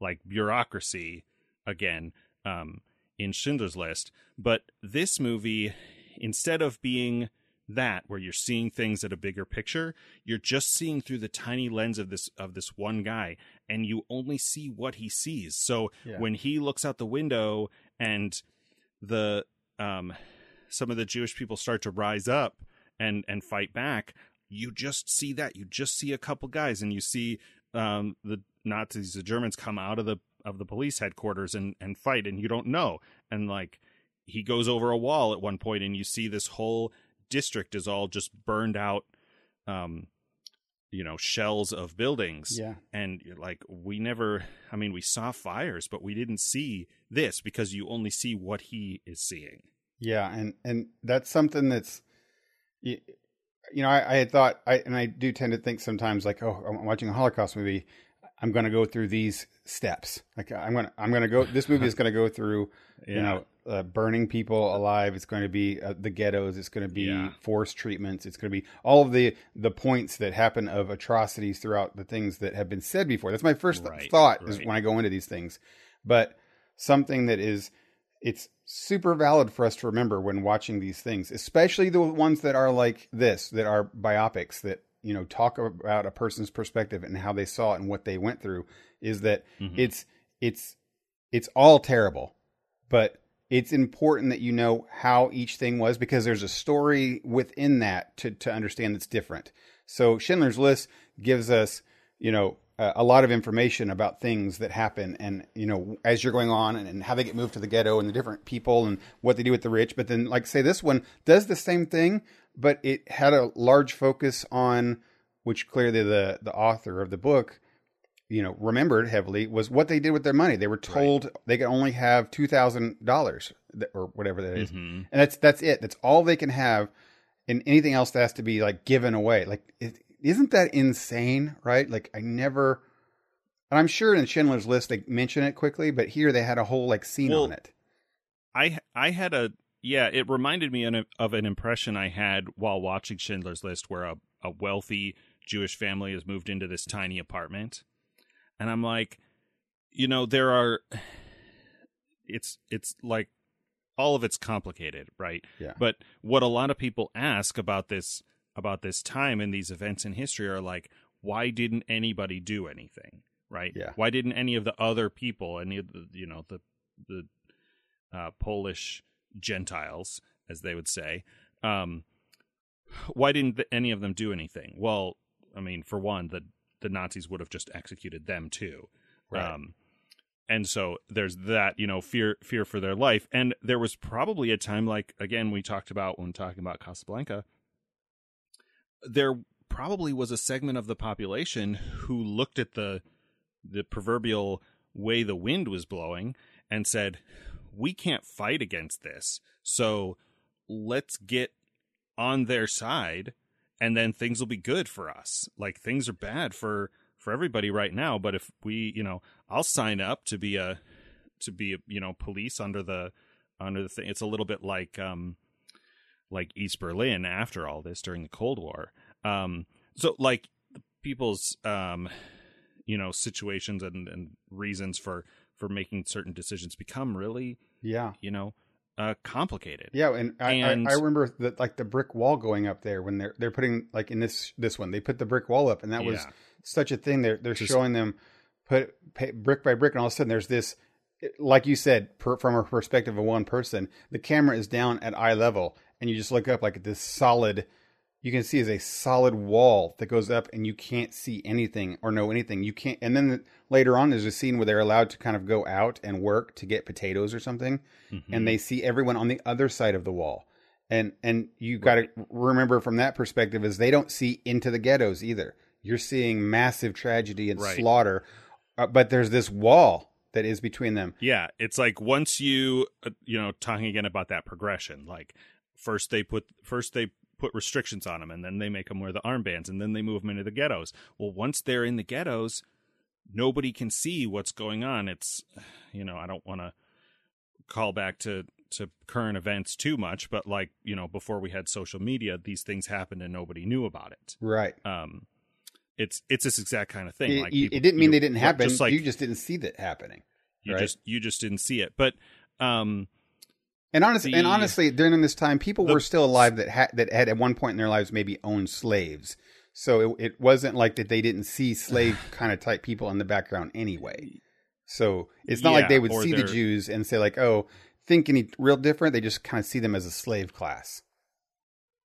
Speaker 1: like bureaucracy again um in Schindler's List but this movie instead of being that where you're seeing things at a bigger picture you're just seeing through the tiny lens of this of this one guy and you only see what he sees so
Speaker 2: Yeah.
Speaker 1: when he looks out the window and the um some of the jewish people start to rise up and and fight back you just see that you just see a couple guys and you see um the nazis the germans come out of the of the police headquarters and and fight and you don't know. And like he goes over a wall at one point and you see this whole district is all just burned out um you know shells of buildings.
Speaker 2: Yeah,
Speaker 1: and like we never i mean we saw fires but we didn't see this because you only see what he is seeing.
Speaker 2: Yeah, and and that's something that's, you, you know, I, I had thought, I and I do tend to think sometimes like, oh, I'm watching a Holocaust movie, I'm going to go through these steps. Like I'm gonna, I'm gonna go. This movie is going to go through, you know, uh, burning people alive. It's going to be uh, the ghettos. It's going to be
Speaker 1: Yeah.
Speaker 2: forced treatments. It's going to be all of the the points that happen of atrocities throughout the things that have been said before. That's my first th-
Speaker 1: Right,
Speaker 2: thought is when I go into these things, but something that is it's super valid for us to remember when watching these things, especially the ones that are like this, that are biopics that you know talk about a person's perspective and how they saw it and what they went through. Is that
Speaker 1: Mhm.
Speaker 2: it's it's it's all terrible, but it's important that you know how each thing was because there's a story within that to to understand that's different. So Schindler's List gives us, you know, a, a lot of information about things that happen, and you know, as you're going on, and, and how they get moved to the ghetto, and the different people, and what they do with the rich. But then, like say, this one does the same thing, but it had a large focus on, which clearly the the author of the book you know remembered heavily was what they did with their money. They were told they could only have two thousand dollars or whatever that is.
Speaker 1: Mhm.
Speaker 2: and that's that's it. That's all they can have, and anything else that has to be like given away. Like, is isn't that insane? Right? Like, I never. And I'm sure in Schindler's List they mention it quickly, but here they had a whole like scene
Speaker 1: Well,
Speaker 2: on it.
Speaker 1: I I had a yeah. It reminded me of an impression I had while watching Schindler's List, where a, a wealthy Jewish family has moved into this tiny apartment, and I'm like, you know, there are. It's it's like all of it's complicated, right?
Speaker 2: Yeah.
Speaker 1: But what a lot of people ask about this about this time and these events in history are like, why didn't anybody do anything, right?
Speaker 2: Yeah.
Speaker 1: Why didn't any of the other people, any of the you know the the uh, Polish Gentiles, as they would say, um, why didn't any of them do anything? Well, I mean, for one, the the Nazis would have just executed them too.
Speaker 2: Right.
Speaker 1: Um, and so there's that, you know, fear fear for their life. And there was probably a time, like again, we talked about when talking about Casablanca. There probably was a segment of the population who looked at the the proverbial way the wind was blowing and said, "We can't fight against this, so let's get on their side, and then things will be good for us. Like things are bad for." for everybody right now but if we you know i'll sign up to be a to be a, you know police under the under the thing it's a little bit like um like east berlin after all this during the cold war um so like people's um you know situations and and reasons for for making certain decisions become really
Speaker 2: Yeah.
Speaker 1: you know uh complicated
Speaker 2: Yeah, and I,
Speaker 1: And-
Speaker 2: I, I remember that like the brick wall going up there when they're they're putting like in this this one they put the brick wall up and that was
Speaker 1: Yeah.
Speaker 2: such a thing. They're they're
Speaker 1: Just-
Speaker 2: showing them put pay, brick by brick, and all of a sudden there's this, like you said, per, from a perspective of one person, the camera is down at eye level, and you just look up like this solid. You can see is a solid wall that goes up, and you can't see anything or know anything. You can't. And then later on, there's a scene where they're allowed to kind of go out and work to get potatoes or something,
Speaker 1: Mm-hmm.
Speaker 2: and they see everyone on the other side of the wall. And and you got to remember from that perspective is they don't see into the ghettos either. You're seeing massive tragedy and
Speaker 1: Right.
Speaker 2: slaughter, uh, but there's this wall that is between them.
Speaker 1: Yeah, it's like once you uh, you know talking again about that progression, like first they put first they put restrictions on them, and then they make them wear the armbands, and then they move them into the ghettos. Well, once they're in the ghettos, nobody can see what's going on. It's you know I don't want to call back to to current events too much, but like you know before we had social media, these things happened and nobody knew about it.
Speaker 2: Right.
Speaker 1: Um, it's it's this exact kind of thing.
Speaker 2: It,
Speaker 1: like people-
Speaker 2: it didn't mean
Speaker 1: you-
Speaker 2: they didn't happen.
Speaker 1: Just like
Speaker 2: you just didn't see that happening.
Speaker 1: you
Speaker 2: right?
Speaker 1: just you just didn't see it, but um.
Speaker 2: And honestly,
Speaker 1: The-
Speaker 2: and honestly, during this time, people
Speaker 1: the-
Speaker 2: were still alive that had that had at one point in their lives maybe owned slaves. So it, it wasn't like that they didn't see slave kind of type people in the background anyway. So it's not like they would see the
Speaker 1: they're-
Speaker 2: Jews and say like, "Oh, think any real different." They just kind of see them as a slave class.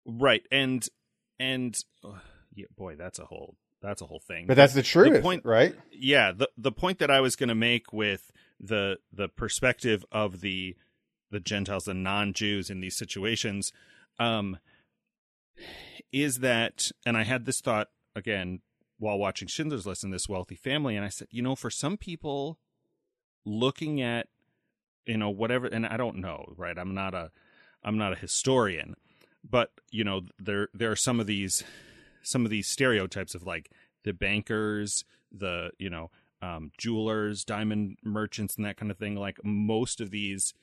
Speaker 1: right and and yeah, boy that's a whole that's a whole thing
Speaker 2: But that's the truth,
Speaker 1: point-
Speaker 2: right?
Speaker 1: yeah the the point that i was going to make with the the perspective of the the gentiles the non-jews in these situations um is that and i had this thought again while watching schindler's list in this wealthy family and i said you know for some people looking at you know whatever and i don't know right? I'm not a i'm not a historian but you know there there are some of these some of these stereotypes of like the bankers the you know um, jewelers diamond merchants and that kind of thing. Like most of these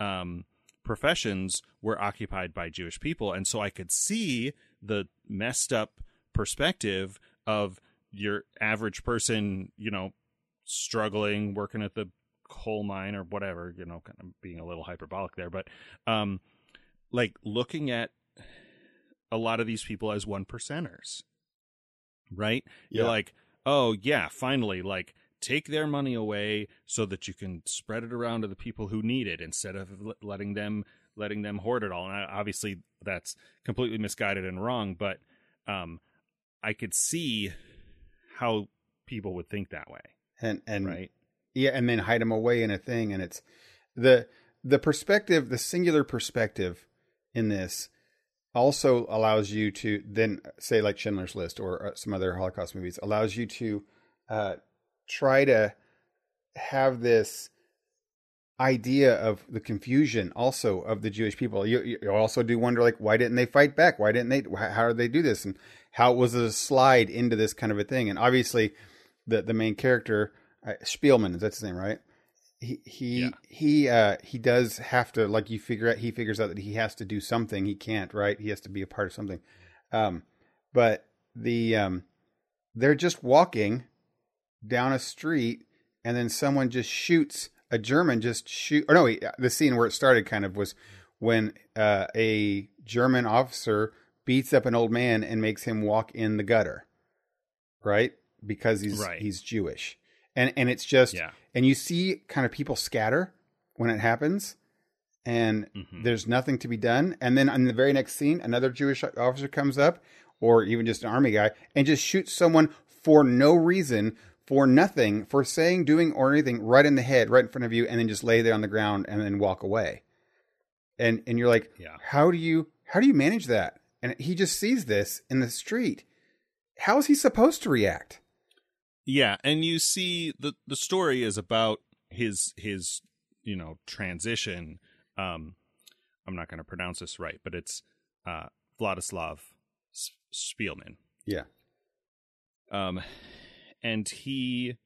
Speaker 1: um, professions were occupied by jewish people. And so i could see the messed up perspective of your average person you know struggling working at the coal mine or whatever you know kind of being a little hyperbolic there. But um like looking at a lot of these people as one percenters right? You're like oh yeah finally like take their money away so that you can spread it around to the people who need it instead of letting them letting them hoard it all. And obviously that's completely misguided and wrong but um i could see how people would think that way.
Speaker 2: And and
Speaker 1: right?
Speaker 2: yeah, and then hide them away in a thing, and it's the the perspective, the singular perspective in this also allows you to then say like Schindler's List or uh, some other Holocaust movies allows you to uh, try to have this idea of the confusion also of the Jewish people. You, you also do wonder like why didn't they fight back? Why didn't they? How did they do this? And how was it a slide into this kind of a thing? And obviously, the the main character uh, Szpilman, is that's his name, right? He he
Speaker 1: Yeah.
Speaker 2: he uh he does have to like you figure out he figures out that he has to do something. He can't, right? He has to be a part of something. Um but the um they're just walking down a street and then someone just shoots a German just shoot or no, he- the scene where it started kind of was when uh a German officer beats up an old man and makes him walk in the gutter. Right? Because he's
Speaker 1: Right.
Speaker 2: he's Jewish. And and it's just
Speaker 1: Yeah.
Speaker 2: and you see kind of people scatter when it happens and
Speaker 1: Mhm.
Speaker 2: there's nothing to be done and then in the very next scene another jewish officer comes up or even just an army guy and just shoots someone for no reason for nothing for saying doing or anything right in the head right in front of you and then just lay there on the ground and then walk away and and you're like
Speaker 1: Yeah.
Speaker 2: how do you how do you manage that and he just sees this in the street how is he supposed to react
Speaker 1: Yeah, and you see the the story is about his his you know transition. Um, I'm not going to pronounce this right, but it's uh, Vladislav Szpilman.
Speaker 2: yeah
Speaker 1: Um, and he,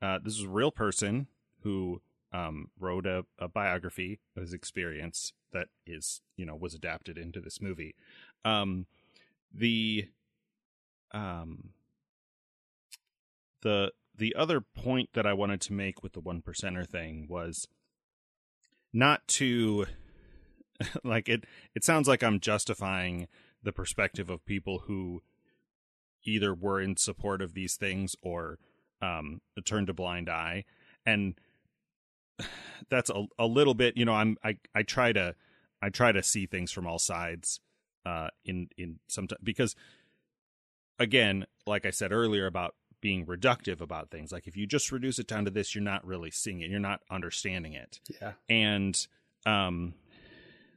Speaker 1: uh, this is a real person who um, wrote a, a biography of his experience that is, you know, was adapted into this movie. Um, the, um, the the other point that I wanted to make with the one percenter thing was not to like it. It sounds like I'm justifying the perspective of people who either were in support of these things or um turned a blind eye. And that's a, a little bit you know i'm i i try to i try to see things from all sides uh in in some because again like i said earlier about being reductive about things like if you just reduce it down to this you're not really seeing it you're not understanding it.
Speaker 2: Yeah.
Speaker 1: And um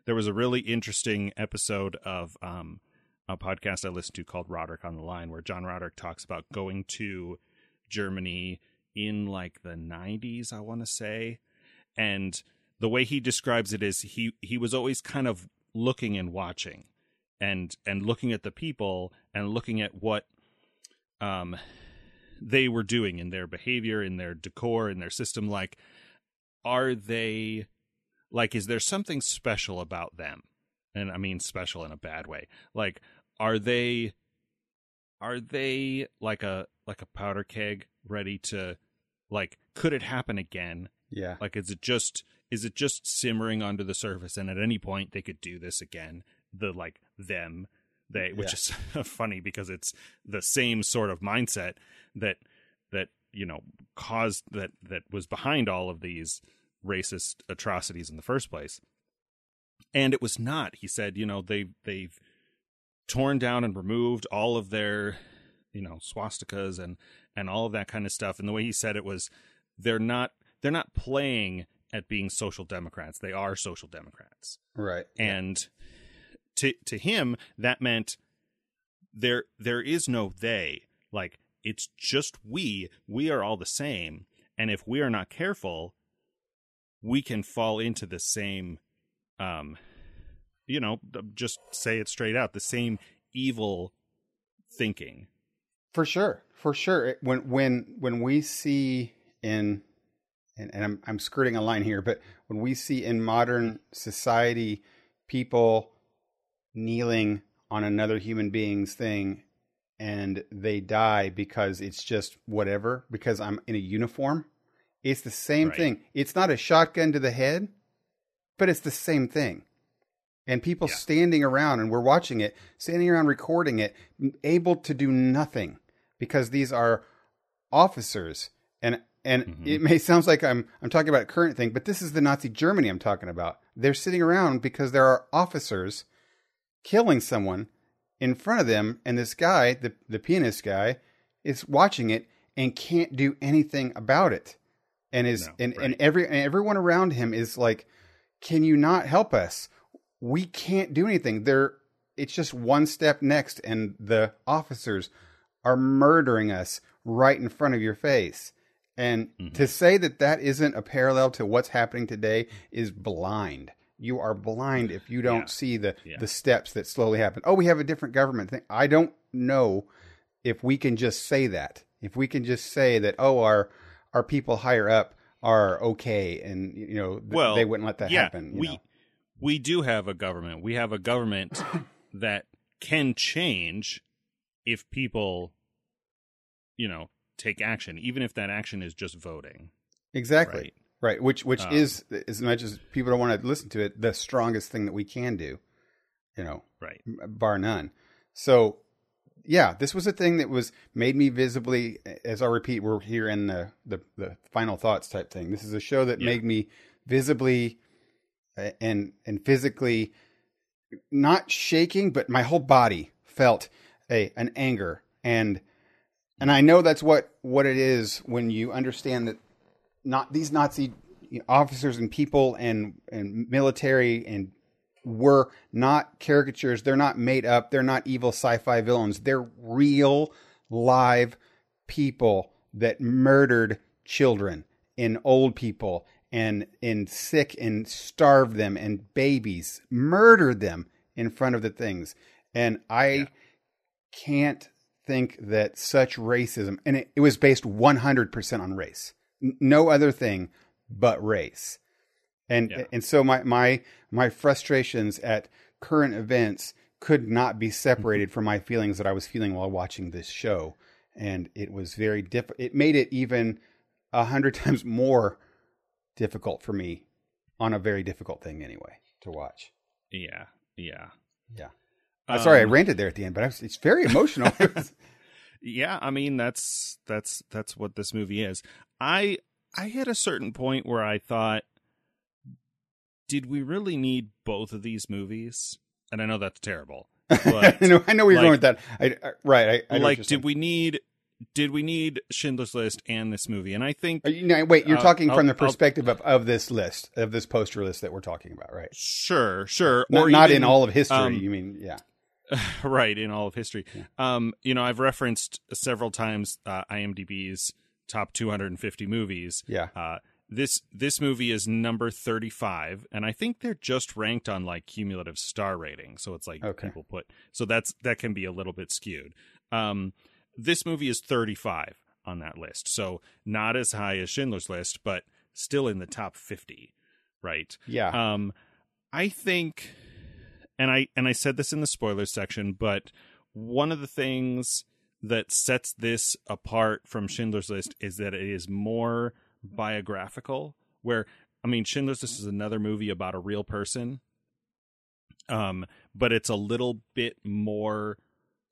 Speaker 1: there was a really interesting episode of um a podcast I listened to called Roderick on the Line where John Roderick talks about going to Germany in like the 90s I want to say. And the way he describes it is he he was always kind of looking and watching and and looking at the people and looking at what um they were doing in their behavior in their decor in their system. Like are they like is there something special about them and i mean special in a bad way. Like are they are they like a like a powder keg ready to like could it happen again?
Speaker 2: Yeah.
Speaker 1: Like is it just is it just simmering under the surface and at any point they could do this again? The like them they which is funny because it's the same sort of mindset that that you know caused that that was behind all of these racist atrocities in the first place and it was not he said you know they they've torn down and removed all of their you know swastikas and and all of that kind of stuff. And the way he said it was they're not they're not playing at being social democrats. They are social democrats.
Speaker 2: Right.
Speaker 1: And to to him that meant there there is no they. Like it's just we we are all the same. And if we are not careful we can fall into the same um you know just say it straight out the same evil thinking
Speaker 2: For sure, for sure. When when when we see in and, and I'm I'm skirting a line here, but when we see in modern society people kneeling on another human being's thing and they die because it's just whatever because I'm in a uniform, it's the same
Speaker 1: Right.
Speaker 2: thing. It's not a shotgun to the head, but it's the same thing. And people
Speaker 1: Yeah.
Speaker 2: standing around and we're watching it, standing around recording it, able to do nothing because these are officers and and
Speaker 1: Mhm.
Speaker 2: it may sounds like I'm I'm talking about a current thing, but this is the Nazi Germany I'm talking about. They're sitting around because there are officers killing someone in front of them, and this guy, the the pianist guy, is watching it and can't do anything about it, and is
Speaker 1: No,
Speaker 2: and,
Speaker 1: right.
Speaker 2: and every and everyone around him is like, "Can you not help us? We can't do anything." They're it's just one step next, and the officers are murdering us right in front of your face. And
Speaker 1: Mhm.
Speaker 2: to say that that isn't a parallel to what's happening today is blind. You are blind if you don't
Speaker 1: Yeah.
Speaker 2: see the
Speaker 1: Yeah.
Speaker 2: the steps that slowly happen. Oh, we have a different government thing. I don't know if we can just say that. if we can just say that, oh, our our people higher up are okay, and you know, th-
Speaker 1: Well,
Speaker 2: they wouldn't let that
Speaker 1: yeah,
Speaker 2: happen. you
Speaker 1: we
Speaker 2: know?
Speaker 1: we do have a government. We have a government that can change if people, you know, take action, even if that action is just voting.
Speaker 2: exactly
Speaker 1: Right.
Speaker 2: right. Which which
Speaker 1: Um,
Speaker 2: is as much as people don't want to listen to it, the strongest thing that we can do. You know,
Speaker 1: Right.
Speaker 2: bar none. So, yeah, this was a thing that was made me visibly. As I repeat, we're here in the the, the final thoughts type thing. This is a show that
Speaker 1: Yeah.
Speaker 2: made me visibly and and physically not shaking, but my whole body felt a an anger and and I know that's what what it is when you understand that not these Nazi officers and people and and military and were not caricatures. They're not made up. They're not evil sci-fi villains. They're real live people that murdered children and old people and and sick and starved them and babies murdered them in front of the things and i
Speaker 1: Yeah.
Speaker 2: can't think that such racism and it, it was based 100% on race no other thing but race and
Speaker 1: Yeah.
Speaker 2: and so my my my frustrations at current events could not be separated from my feelings that I was feeling while watching this show, and it was very diff. It made it even a hundred times more difficult for me on a very difficult thing anyway to watch.
Speaker 1: Yeah. Yeah.
Speaker 2: Yeah. Uh, sorry, I
Speaker 1: Um,
Speaker 2: ranted there at the end, but I was, it's very emotional.
Speaker 1: yeah i mean that's that's that's what this movie is i i hit a certain point where i thought did we really need both of these movies and i know that's terrible
Speaker 2: I know, I know where you're going with that. I, I, right. I,
Speaker 1: like did
Speaker 2: saying.
Speaker 1: we need did we need schindler's list and this movie and i think
Speaker 2: you, no, wait, you're
Speaker 1: Uh,
Speaker 2: talking
Speaker 1: I'll-
Speaker 2: from the
Speaker 1: I'll-
Speaker 2: perspective of, of this list, of this poster list that we're talking about, right?
Speaker 1: sure sure
Speaker 2: Not,
Speaker 1: or
Speaker 2: not
Speaker 1: even-
Speaker 2: in all of history.
Speaker 1: um,
Speaker 2: you mean, yeah.
Speaker 1: right in all of history
Speaker 2: Yeah.
Speaker 1: um you know i've referenced several times uh, imdb's top 250 movies
Speaker 2: Yeah.
Speaker 1: uh this this movie is number 35 and i think they're just ranked on like cumulative star rating so it's like
Speaker 2: Okay.
Speaker 1: people put so that's that can be a little bit skewed um this movie is 35 on that list so not as high as schindler's list but still in the top 50 right
Speaker 2: Yeah.
Speaker 1: um i think and i and i said this in the spoilers section but one of the things that sets this apart from schindler's list is that it is more biographical where i mean schindler's list is another movie about a real person um but it's a little bit more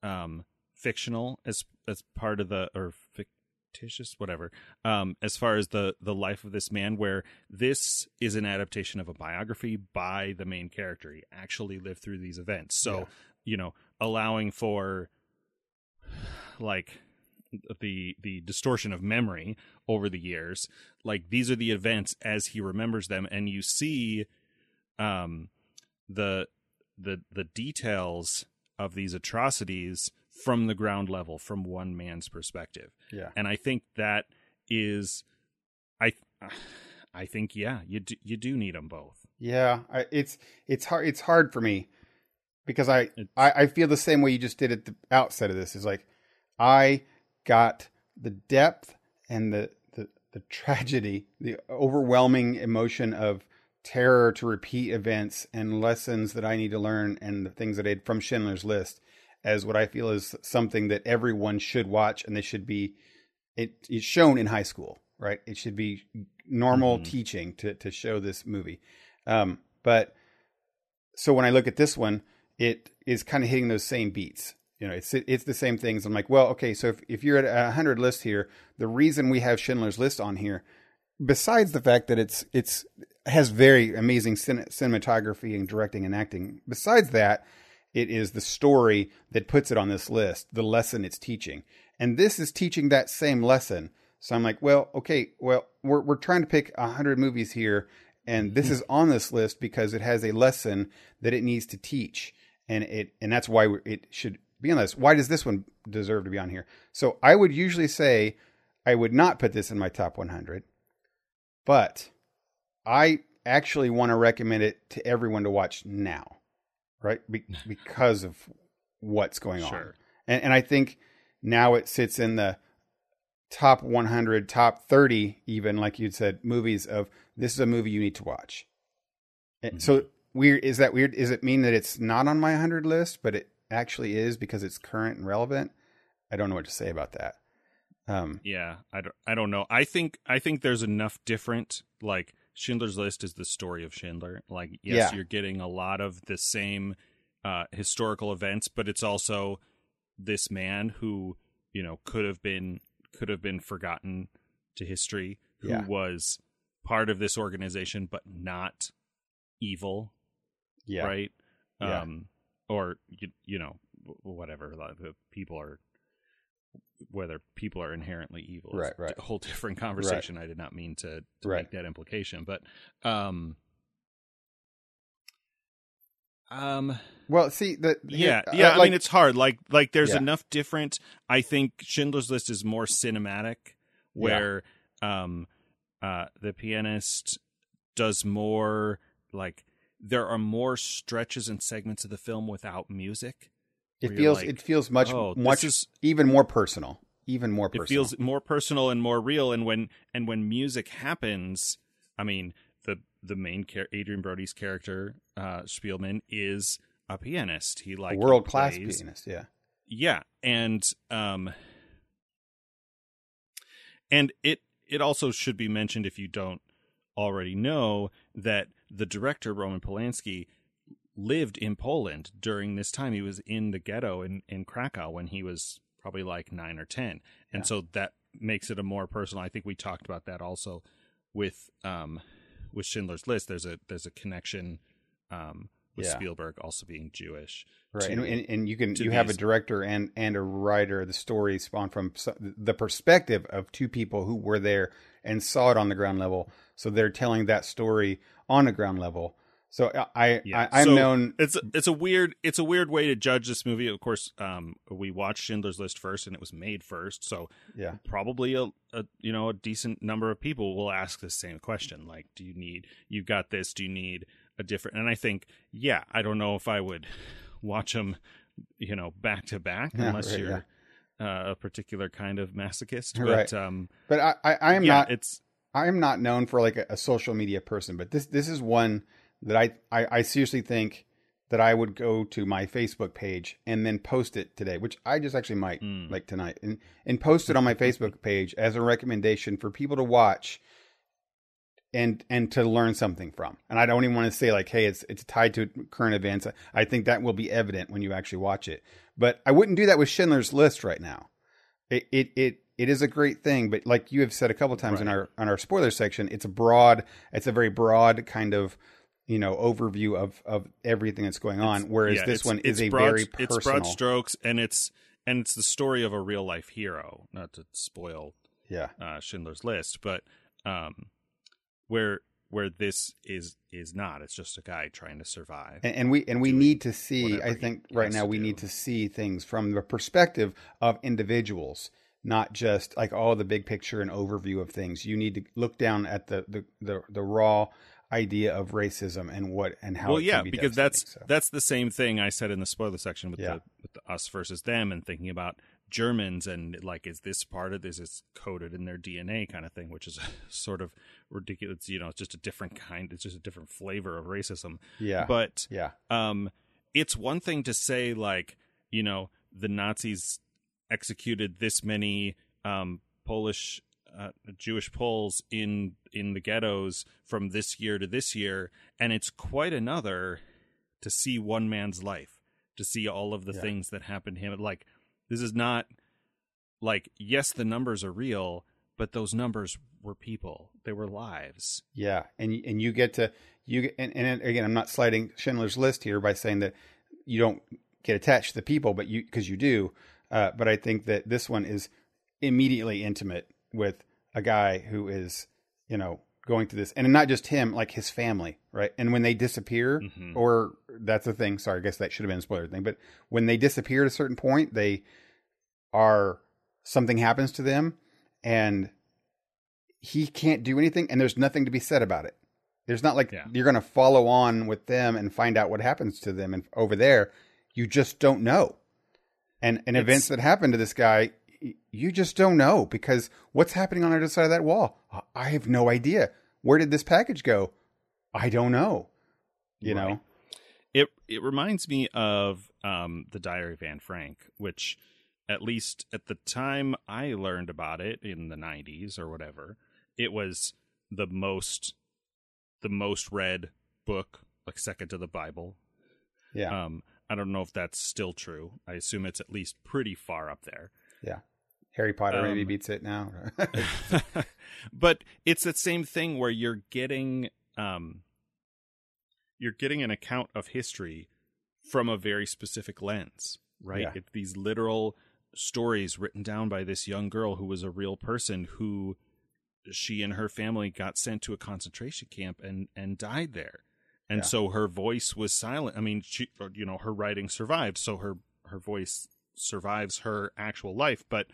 Speaker 1: um fictional as as part of the or fictitious whatever um as far as the the life of this man where this is an adaptation of a biography by the main character he actually lived through these events so
Speaker 2: Yeah.
Speaker 1: you know allowing for like the the distortion of memory over the years like these are the events as he remembers them and you see um the the the details of these atrocities from the ground level from one man's perspective
Speaker 2: yeah.
Speaker 1: and i think that is i i think yeah you do, you do need them both
Speaker 2: Yeah, I, it's it's hard. It's hard for me because I, I I feel the same way you just did at the outset of this. Is like I got the depth and the the the tragedy, the overwhelming emotion of terror to repeat events and lessons that I need to learn, and the things that I from Schindler's List as what I feel is something that everyone should watch, and they should be. It is shown in high school, right? It should be normal
Speaker 1: Mhm.
Speaker 2: teaching to to show this movie. Um, but so when I look at this one, it is kind of hitting those same beats. You know, it's it's the same things. I'm like, well, okay, so if, if you're at a hundred list here, the reason we have Schindler's List on here, besides the fact that it's it's has very amazing cin- cinematography and directing and acting, besides that, it is the story that puts it on this list, the lesson it's teaching, and this is teaching that same lesson. So I'm like, well, okay, well, we're we're trying to pick a hundred movies here, and this hmm. is on this list because it has a lesson that it needs to teach, and it and that's why it should be on this. Why does this one deserve to be on here? So I would usually say I would not put this in my top 100, but I actually want to recommend it to everyone to watch now, right? Be- because of what's going on, and, and I think now it sits in the top 100, top 30, even like you'd said, movies of this is a movie you need to watch. Mm-hmm. So weird is that weird? Does it mean that it's not on my 100 list, but it actually is because it's current and relevant? I don't know what to say about that.
Speaker 1: Um, yeah, I don't, I don't know. I think I think there's enough different like Schindler's List is the story of Schindler. Like yes, yeah. you're getting a lot of the same uh, historical events, but it's also this man who you know could have been could have been forgotten to history, who yeah. was part of this organization but not evil.
Speaker 2: Yeah.
Speaker 1: Right. Yeah. Um, or you, you know whatever. The people are whether people are inherently evil
Speaker 2: right, right.
Speaker 1: a whole different conversation. Right. I did not mean to, to right. make that implication, but um, um,
Speaker 2: well, see that.
Speaker 1: Yeah, uh, yeah. Uh, like, I mean, it's hard. Like, like there's yeah. enough different. I think Schindler's List is more cinematic, where yeah. um, uh, the pianist does more like there are more stretches and segments of the film without music
Speaker 2: it feels like, it feels much oh, much is, even more personal, even more personal.
Speaker 1: It feels more personal and more real. And when and when music happens, I mean the the main char- Adrien Brody's character uh, Szpilman is a pianist. He like
Speaker 2: world class pianist. Yeah,
Speaker 1: yeah, and um, and it it also should be mentioned if you don't already know that the director Roman Polanski lived in Poland during this time. He was in the ghetto in, in Krakow when he was probably like nine or 10. And yeah. so that makes it a more personal. I think we talked about that also with, um, with Schindler's List. There's a, there's a connection, um, with yeah. Spielberg also being Jewish.
Speaker 2: Right. To, and, and, and, you can, you have a director and, and a writer. The story spawned from the perspective of two people who were there and saw it on the ground level. So they're telling that story on a ground level so uh, I, yeah. I am so known.
Speaker 1: It's it's a weird it's a weird way to judge this movie. Of course, um, we watched Schindler's List first, and it was made first. So
Speaker 2: yeah,
Speaker 1: probably a, a you know a decent number of people will ask the same question. Like, do you need you've got this? Do you need a different? And I think yeah, I don't know if I would watch them, you know, back to back unless right, you're yeah. uh, a particular kind of masochist. But right. um,
Speaker 2: but I I, I am yeah, not. It's I am not known for like a, a social media person, but this this is one that I, I, I seriously think that I would go to my Facebook page and then post it today, which I just actually might mm. like tonight and, and post it on my Facebook page as a recommendation for people to watch and and to learn something from. And I don't even want to say like, hey, it's it's tied to current events. I think that will be evident when you actually watch it. But I wouldn't do that with Schindler's List right now. It it it, it is a great thing, but like you have said a couple times right. in our on our spoiler section, it's a broad, it's a very broad kind of you know overview of of everything that's going on. It's, whereas yeah, this one is a
Speaker 1: broad,
Speaker 2: very personal.
Speaker 1: It's broad strokes, and it's and it's the story of a real life hero. Not to spoil,
Speaker 2: yeah,
Speaker 1: uh, Schindler's List, but um, where where this is is not. It's just a guy trying to survive.
Speaker 2: And, and we and we need to see. I think right now we do. need to see things from the perspective of individuals not just like all oh, the big picture and overview of things. You need to look down at the the the, the raw idea of racism and what and how.
Speaker 1: Well, yeah, be because that's so. that's the same thing I said in the spoiler section with yeah. the with the us versus them and thinking about Germans and like is this part of this is coded in their DNA kind of thing, which is sort of ridiculous. You know, it's just a different kind. It's just a different flavor of racism.
Speaker 2: Yeah,
Speaker 1: but
Speaker 2: yeah,
Speaker 1: um, it's one thing to say like you know the Nazis executed this many um Polish uh, Jewish Poles in in the ghettos from this year to this year, and it's quite another to see one man's life, to see all of the yeah. things that happened to him. Like this is not like yes, the numbers are real, but those numbers were people; they were lives.
Speaker 2: Yeah, and and you get to you and, and again, I'm not sliding Schindler's List here by saying that you don't get attached to the people, but you because you do. Uh, but I think that this one is immediately intimate with a guy who is, you know, going through this, and not just him, like his family, right? And when they disappear, mm-hmm. or that's the thing. Sorry, I guess that should have been a spoiler thing. But when they disappear at a certain point, they are something happens to them, and he can't do anything, and there's nothing to be said about it. There's not like yeah. you're going to follow on with them and find out what happens to them, and over there, you just don't know. And and events that happen to this guy, you just don't know because what's happening on the other side of that wall? I have no idea. Where did this package go? I don't know. You right. know,
Speaker 1: it it reminds me of um, the Diary of Anne Frank, which at least at the time I learned about it in the '90s or whatever, it was the most the most read book, like second to the Bible.
Speaker 2: Yeah.
Speaker 1: Um, I don't know if that's still true. I assume it's at least pretty far up there.
Speaker 2: Yeah. Harry Potter um, maybe beats it now.
Speaker 1: but it's that same thing where you're getting um you're getting an account of history from a very specific lens, right? Yeah. It's these literal stories written down by this young girl who was a real person who she and her family got sent to a concentration camp and and died there. And yeah. so her voice was silent. I mean, she you know, her writing survived, so her her voice survives her actual life, but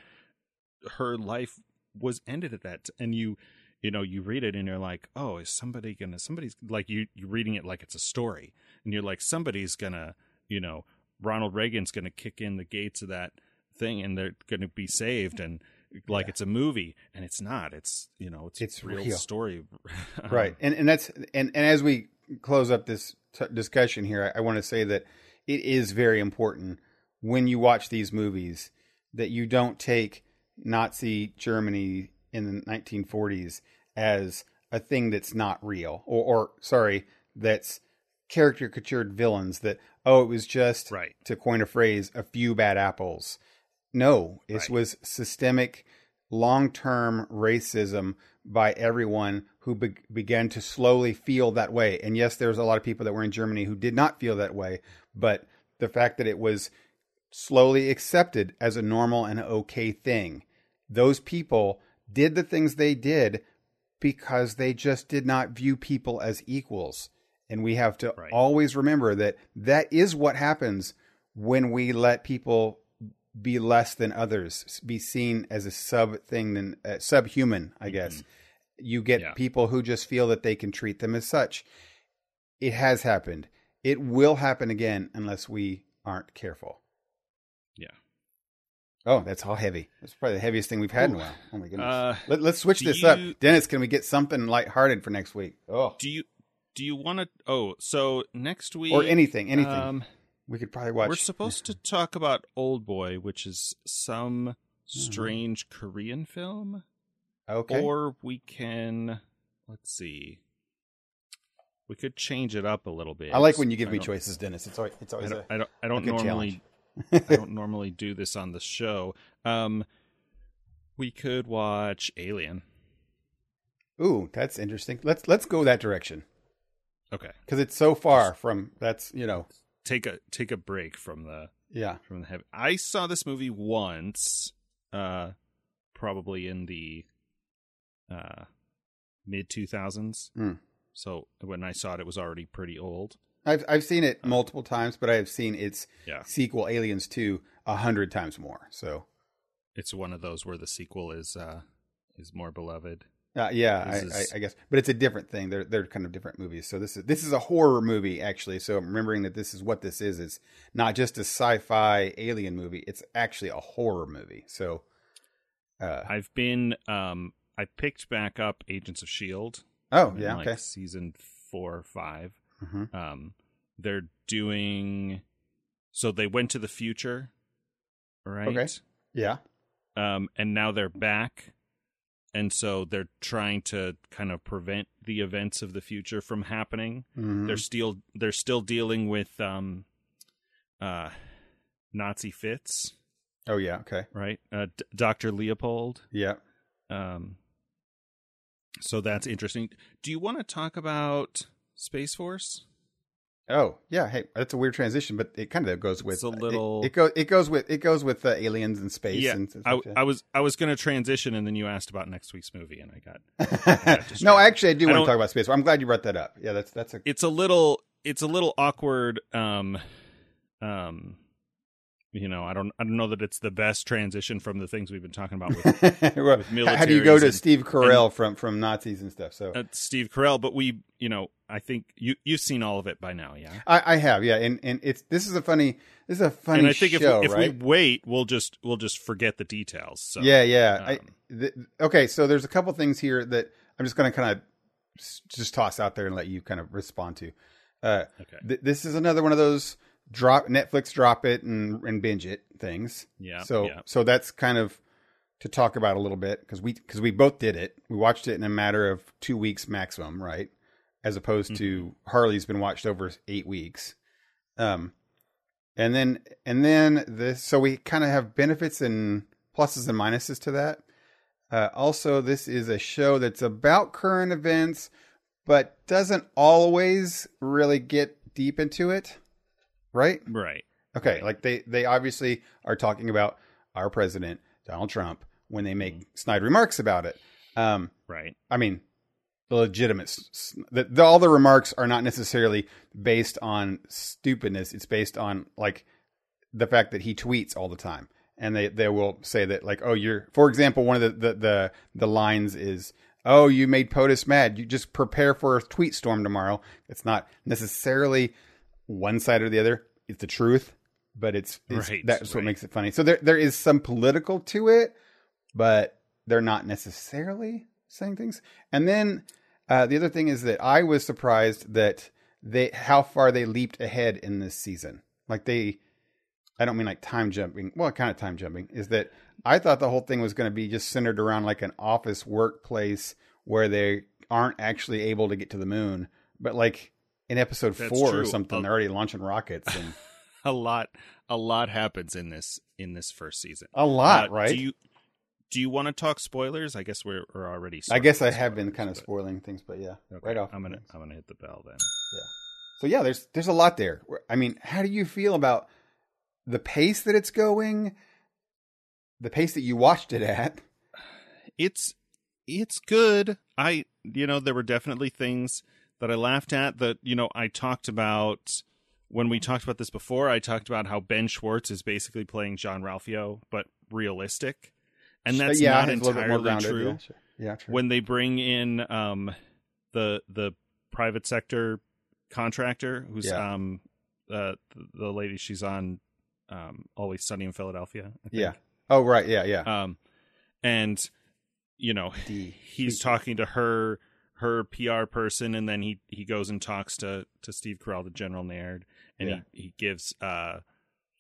Speaker 1: her life was ended at that and you you know you read it and you're like oh is somebody gonna somebody's like you you're reading it like it's a story and you're like somebody's gonna you know ronald reagan's gonna kick in the gates of that thing and they're gonna be saved and like yeah. it's a movie and it's not it's you know it's, it's real, real. story
Speaker 2: right and and that's and and as we close up this t- discussion here I, I want to say that it is very important when you watch these movies that you don't take Nazi Germany in the 1940s as a thing that's not real, or, or sorry, that's caricatured villains. That oh, it was just
Speaker 1: right.
Speaker 2: to coin a phrase, a few bad apples. No, this right. was systemic, long-term racism by everyone who be- began to slowly feel that way. And yes, there's a lot of people that were in Germany who did not feel that way, but the fact that it was slowly accepted as a normal and okay thing. Those people did the things they did because they just did not view people as equals. And we have to right. always remember that that is what happens when we let people be less than others, be seen as a sub thing than uh, subhuman, I guess. Mm-hmm. You get yeah. people who just feel that they can treat them as such. It has happened. It will happen again unless we aren't careful. Oh, that's all heavy. That's probably the heaviest thing we've had Ooh. in a while. Oh my goodness. Uh, Let, us switch this you, up, Dennis. Can we get something lighthearted for next week? Oh,
Speaker 1: do you do you want to? Oh, so next week
Speaker 2: or anything, anything. Um, we could probably watch.
Speaker 1: We're supposed to talk about Old Boy, which is some uh-huh. strange mm-hmm. Korean film.
Speaker 2: Okay.
Speaker 1: Or we can let's see. We could change it up a little bit.
Speaker 2: I like when you give me choices, Dennis. It's always it's always
Speaker 1: I don't,
Speaker 2: a,
Speaker 1: I don't, I don't normally challenge. I don't normally do this on the show. Um, we could watch Alien.
Speaker 2: Ooh, that's interesting. Let's let's go that direction.
Speaker 1: Okay,
Speaker 2: because it's so far from that's you know
Speaker 1: take a take a break from the
Speaker 2: yeah
Speaker 1: from the heavy. I saw this movie once, uh, probably in the uh mid two thousands.
Speaker 2: Mm.
Speaker 1: So when I saw it, it was already pretty old.
Speaker 2: I've I've seen it uh, multiple times, but I have seen its
Speaker 1: yeah.
Speaker 2: sequel, Aliens Two, a hundred times more. So
Speaker 1: it's one of those where the sequel is uh, is more beloved.
Speaker 2: Uh, yeah, I, is... I, I, guess, but it's a different thing. They're they're kind of different movies. So this is this is a horror movie actually. So I'm remembering that this is what this is. It's not just a sci-fi alien movie. It's actually a horror movie. So
Speaker 1: uh, I've been um I picked back up Agents of Shield.
Speaker 2: Oh yeah, like okay.
Speaker 1: Season four or 5
Speaker 2: mm-hmm.
Speaker 1: Um, they're doing so they went to the future, right?
Speaker 2: Okay. Yeah.
Speaker 1: Um, and now they're back, and so they're trying to kind of prevent the events of the future from happening.
Speaker 2: Mm-hmm.
Speaker 1: They're still they're still dealing with um, uh, Nazi Fitz.
Speaker 2: Oh yeah. Okay.
Speaker 1: Right. Uh, D- Doctor Leopold.
Speaker 2: Yeah.
Speaker 1: Um. So that's interesting. Do you want to talk about Space Force?
Speaker 2: Oh yeah, hey, that's a weird transition, but it kind of goes with
Speaker 1: it's a little.
Speaker 2: It, it goes. It goes with it goes with uh, aliens and space.
Speaker 1: Yeah,
Speaker 2: and
Speaker 1: I, I, was I was going to transition, and then you asked about next week's movie, and I got.
Speaker 2: I got no, actually, I do want to talk about space. I'm glad you brought that up. Yeah, that's that's a.
Speaker 1: It's a little. It's a little awkward. Um, um, you know, I don't I don't know that it's the best transition from the things we've been talking about with, with
Speaker 2: How do you go to and, Steve Carell and, from from Nazis and stuff? So
Speaker 1: uh, Steve Carell, but we, you know, I think you you've seen all of it by now, yeah.
Speaker 2: I, I have, yeah, and and it's this is a funny this is a funny
Speaker 1: and I think
Speaker 2: show,
Speaker 1: if, we,
Speaker 2: right?
Speaker 1: if we wait, we'll just we'll just forget the details. So
Speaker 2: yeah, yeah. I,
Speaker 1: um,
Speaker 2: th- okay, so there's a couple things here that I'm just going to kind of just toss out there and let you kind of respond to. Uh,
Speaker 1: okay.
Speaker 2: th- this is another one of those drop Netflix drop it and, and binge it things.
Speaker 1: Yeah.
Speaker 2: So
Speaker 1: yeah.
Speaker 2: so that's kind of to talk about a little bit because we because we both did it. We watched it in a matter of two weeks maximum, right? As opposed to
Speaker 1: Mm-hmm.
Speaker 2: Harley's been watched over eight weeks. Um, and then and then this so we kind of have benefits and pluses and minuses to that. Uh, also, this is a show that's about current events, but doesn't always really get deep into it, right?
Speaker 1: Right.
Speaker 2: Okay, like they they obviously are talking about our president Donald Trump when they make
Speaker 1: Mm-hmm.
Speaker 2: snide remarks about it. Um,
Speaker 1: Right.
Speaker 2: I mean, legitimate, s- s- the, the, all the remarks are not necessarily based on stupidness. It's based on like the fact that he tweets all the time, and they they will say that like, oh, you're, for example, one of the the the, the lines is. Oh, you made POTUS mad. You just prepare for a tweet storm tomorrow. It's not necessarily one side or the other. It's the truth, but it's, it's
Speaker 1: Right,
Speaker 2: that's what makes it funny. So there there is some political to it, but they're not necessarily saying things. And then uh, the other thing is that I was surprised that they how far they leaped ahead in this season. Like they, I don't mean like time jumping. Well, kind of time jumping is that I thought the whole thing was going to be just centered around like an office workplace where they aren't actually able to get to the moon, but like in episode
Speaker 1: That's
Speaker 2: four or something, they're already launching rockets and
Speaker 1: A lot a lot happens in this in this first season.
Speaker 2: a lot,
Speaker 1: Uh,
Speaker 2: right?
Speaker 1: Do you do you want to talk spoilers? I guess we're we're already.
Speaker 2: I guess I have been kind of spoiling things, but yeah,
Speaker 1: Okay,
Speaker 2: right off.
Speaker 1: I'm gonna I'm gonna hit the bell then. Yeah.
Speaker 2: So yeah, there's there's a lot there. I mean, how do you feel about the pace that it's going? The pace that you watched it at?
Speaker 1: It's it's good. I you know there were definitely things that I laughed at that you know I talked about when we talked about this before. I talked about how Ben Schwartz is basically playing Jean-Ralphio, but realistic, and that's
Speaker 2: yeah,
Speaker 1: not
Speaker 2: it's a little bit more
Speaker 1: entirely true.
Speaker 2: Yeah, sure. Yeah, true.
Speaker 1: when they bring in um the the private sector contractor who's
Speaker 2: Yeah.
Speaker 1: um uh the lady she's on um always sunny in philadelphia I think.
Speaker 2: yeah. Oh right. Yeah. Yeah.
Speaker 1: um and you know he's talking to her her PR person and then he he goes and talks to to Steve Carell the general Naird and
Speaker 2: Yeah.
Speaker 1: he he gives uh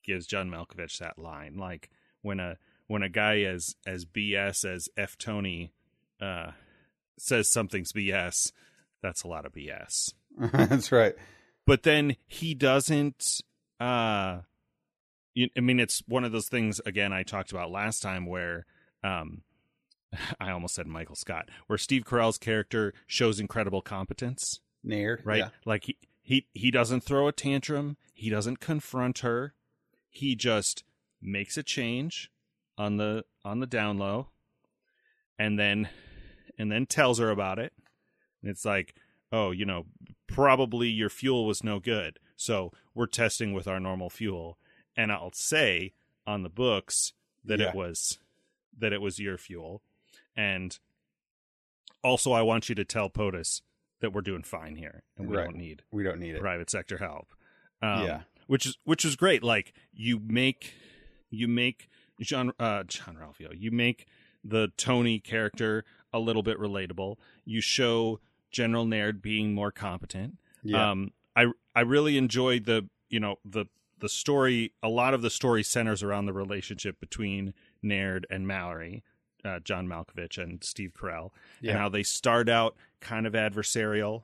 Speaker 1: gives John Malkovich that line like when a when a guy as as BS as F Tony uh says something's BS that's a lot of BS
Speaker 2: That's right.
Speaker 1: but then he doesn't uh you, i mean it's one of those things again i talked about last time where um i almost said michael scott where steve carell's character shows incredible competence
Speaker 2: Naird.
Speaker 1: right
Speaker 2: Yeah.
Speaker 1: like he he he doesn't throw a tantrum he doesn't confront her he just makes a change on the on the down low and then and then tells her about it and it's like oh you know probably your fuel was no good so we're testing with our normal fuel and i'll say on the books that
Speaker 2: Yeah.
Speaker 1: it was that it was your fuel and also i want you to tell potus that we're doing fine here and we
Speaker 2: Right.
Speaker 1: don't need
Speaker 2: We don't need it.
Speaker 1: private sector help. Um,
Speaker 2: Yeah.
Speaker 1: which is which is great. Like you make you make John uh, Jean-Ralphio. You make the Tony character a little bit relatable. You show General Naird being more competent.
Speaker 2: Yeah.
Speaker 1: Um, I I really enjoyed the you know the the story. A lot of the story centers around the relationship between Naird and Mallory, uh, John Malkovich and Steve Carell, and how they start out kind of adversarial,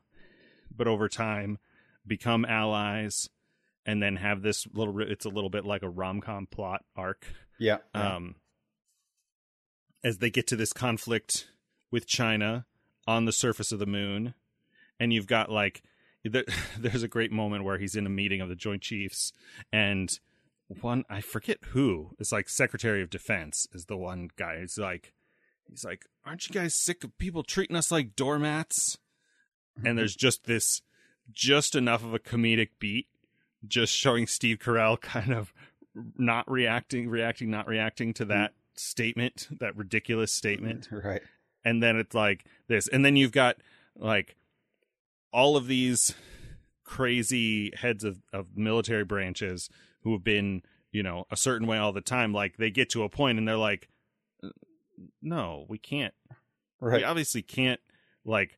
Speaker 1: but over time become allies, and then have this little. It's a little bit like a rom com plot arc
Speaker 2: yeah. yeah.
Speaker 1: um, as they get to this conflict with China on the surface of the moon, and you've got like there, there's a great moment where he's in a meeting of the Joint Chiefs, and one I forget who it's like Secretary of Defense is the one guy. He's like, he's like, aren't you guys sick of people treating us like doormats? And there's just this, just enough of a comedic beat, just showing Steve Carell kind of not reacting, reacting, not reacting to that statement, that ridiculous statement.
Speaker 2: right.
Speaker 1: And then it's like this. And then you've got like all of these crazy heads of, of military branches who have been, you know, a certain way all the time, like they get to a point and they're like, uh, no, we can't.
Speaker 2: Right.
Speaker 1: We obviously can't like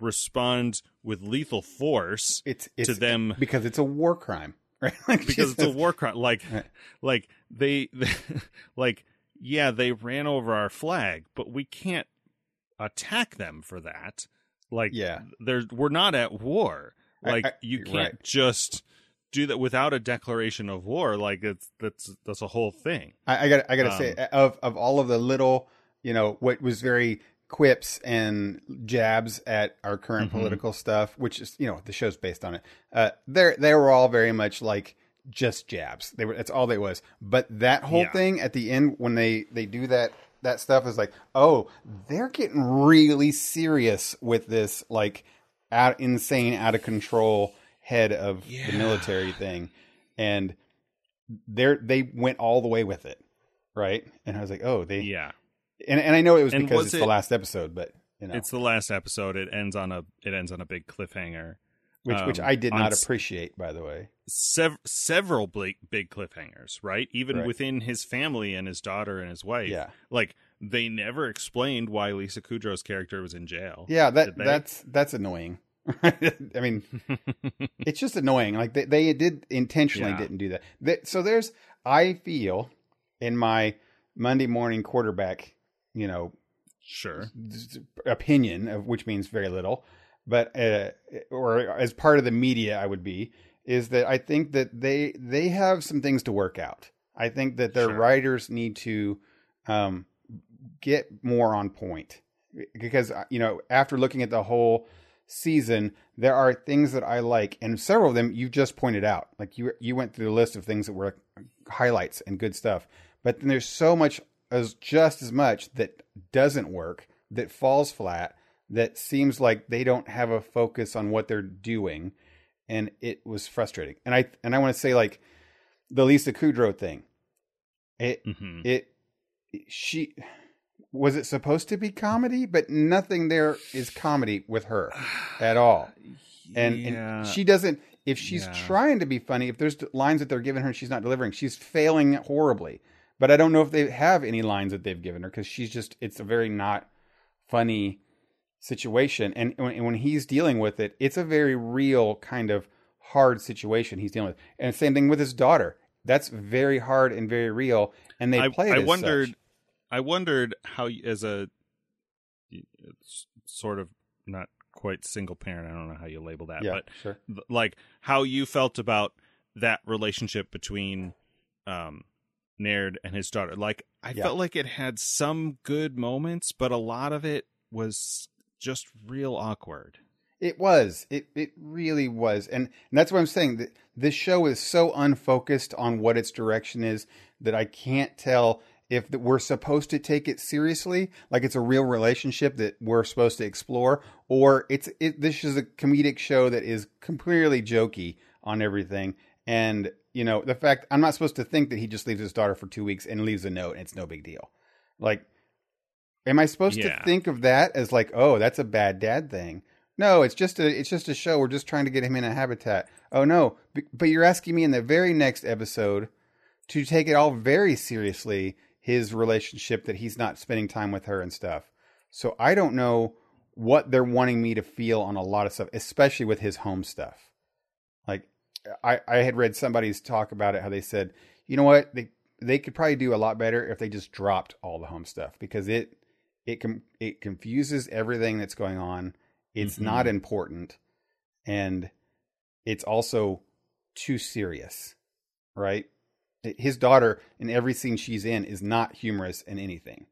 Speaker 1: respond with lethal force
Speaker 2: it's, it's
Speaker 1: to them
Speaker 2: because it's a war crime, right? Like,
Speaker 1: because it's a war crime. Like,
Speaker 2: Right.
Speaker 1: like they, like, yeah, they ran over our flag, but we can't attack them for that. Like,
Speaker 2: Yeah.
Speaker 1: there's we're not at war. Like,
Speaker 2: I-
Speaker 1: you
Speaker 2: you're
Speaker 1: can't
Speaker 2: right.
Speaker 1: just do that without a declaration of war. Like, it's that's that's a whole thing.
Speaker 2: I, I got I got to
Speaker 1: Um,
Speaker 2: say of of all of the little you know what was very quips and jabs at our current
Speaker 1: Mhm.
Speaker 2: political stuff, which is you know the show's based on it. Uh, they they were all very much like just jabs. They were that's all they was. But that whole
Speaker 1: Yeah.
Speaker 2: thing at the end when they they do that that stuff is like oh they're getting really serious with this like out insane out of control head of the military thing and they they went all the way with it right and i was like oh they
Speaker 1: Yeah,
Speaker 2: and, and i know it was
Speaker 1: And
Speaker 2: because
Speaker 1: was
Speaker 2: it's
Speaker 1: it-
Speaker 2: the last episode but you know
Speaker 1: it's the last episode. It ends on a it ends on a big cliffhanger.
Speaker 2: which which
Speaker 1: um,
Speaker 2: i did not appreciate by the way
Speaker 1: Sev- several big big cliffhangers, right? Even
Speaker 2: Right.
Speaker 1: within his family and his daughter and his wife.
Speaker 2: yeah
Speaker 1: like they never explained why Lisa Kudrow's character was in jail.
Speaker 2: yeah that that's that's annoying i mean it's just annoying like they, they did intentionally
Speaker 1: Yeah.
Speaker 2: didn't do that They- so there's i feel in my monday morning quarterback you know
Speaker 1: sure.
Speaker 2: opinion of which means very little. But uh, or as part of the media i would be is that i think that they they have some things to work out. I think that their
Speaker 1: Sure.
Speaker 2: writers need to um, get more on point. Because uh, you know after looking at the whole season there are things that i like and several of them you just pointed out. Like you you went through the list of things that were highlights and good stuff. But then there's so much as just as much that doesn't work that falls flat that seems like they don't have a focus on what they're doing and it was frustrating. And i and i want to say like the lisa kudrow thing. It
Speaker 1: hmm
Speaker 2: it she was it supposed to be comedy? But nothing there is comedy with her at all. And,
Speaker 1: yeah.
Speaker 2: and she doesn't if she's
Speaker 1: Yeah.
Speaker 2: trying to be funny if there's lines that they're giving her and she's not delivering she's failing horribly but i don't know if they have any lines that they've given her because she's just it's a very not funny situation and when, and when he's dealing with it it's a very real kind of hard situation he's dealing with and same thing with his daughter that's very hard and very real and they
Speaker 1: I,
Speaker 2: play it
Speaker 1: I wondered.
Speaker 2: such.
Speaker 1: I wondered how, as a sort of not quite single parent. I don't know how you label that,
Speaker 2: yeah
Speaker 1: but
Speaker 2: sure
Speaker 1: like how you felt about that relationship between um Naird and his daughter. Like I
Speaker 2: Yeah.
Speaker 1: felt like it had some good moments, but a lot of it was just real awkward.
Speaker 2: It was. It it really was, and, and that's what I'm saying. That this show is so unfocused on what its direction is that I can't tell if we're supposed to take it seriously, like it's a real relationship that we're supposed to explore, or it's it. This is a comedic show that is completely jokey on everything, and you know the fact I'm not supposed to think that he just leaves his daughter for two weeks and leaves a note, and it's no big deal. Like, am I supposed
Speaker 1: Yeah.
Speaker 2: to think of that as like, oh, that's a bad dad thing? No, it's just a it's just a show. We're just trying to get him in a habitat. Oh no, but you're asking me in the very next episode to take it all very seriously his relationship that he's not spending time with her and stuff. So I don't know what they're wanting me to feel on a lot of stuff, especially with his home stuff. I I had read somebody's talk about it how they said, "You know what? They they could probably do a lot better if they just dropped all the home stuff because it it com- it confuses everything that's going on. It's
Speaker 1: Mhm.
Speaker 2: not important and it's also too serious, right? His daughter in every scene she's in is not humorous in anything.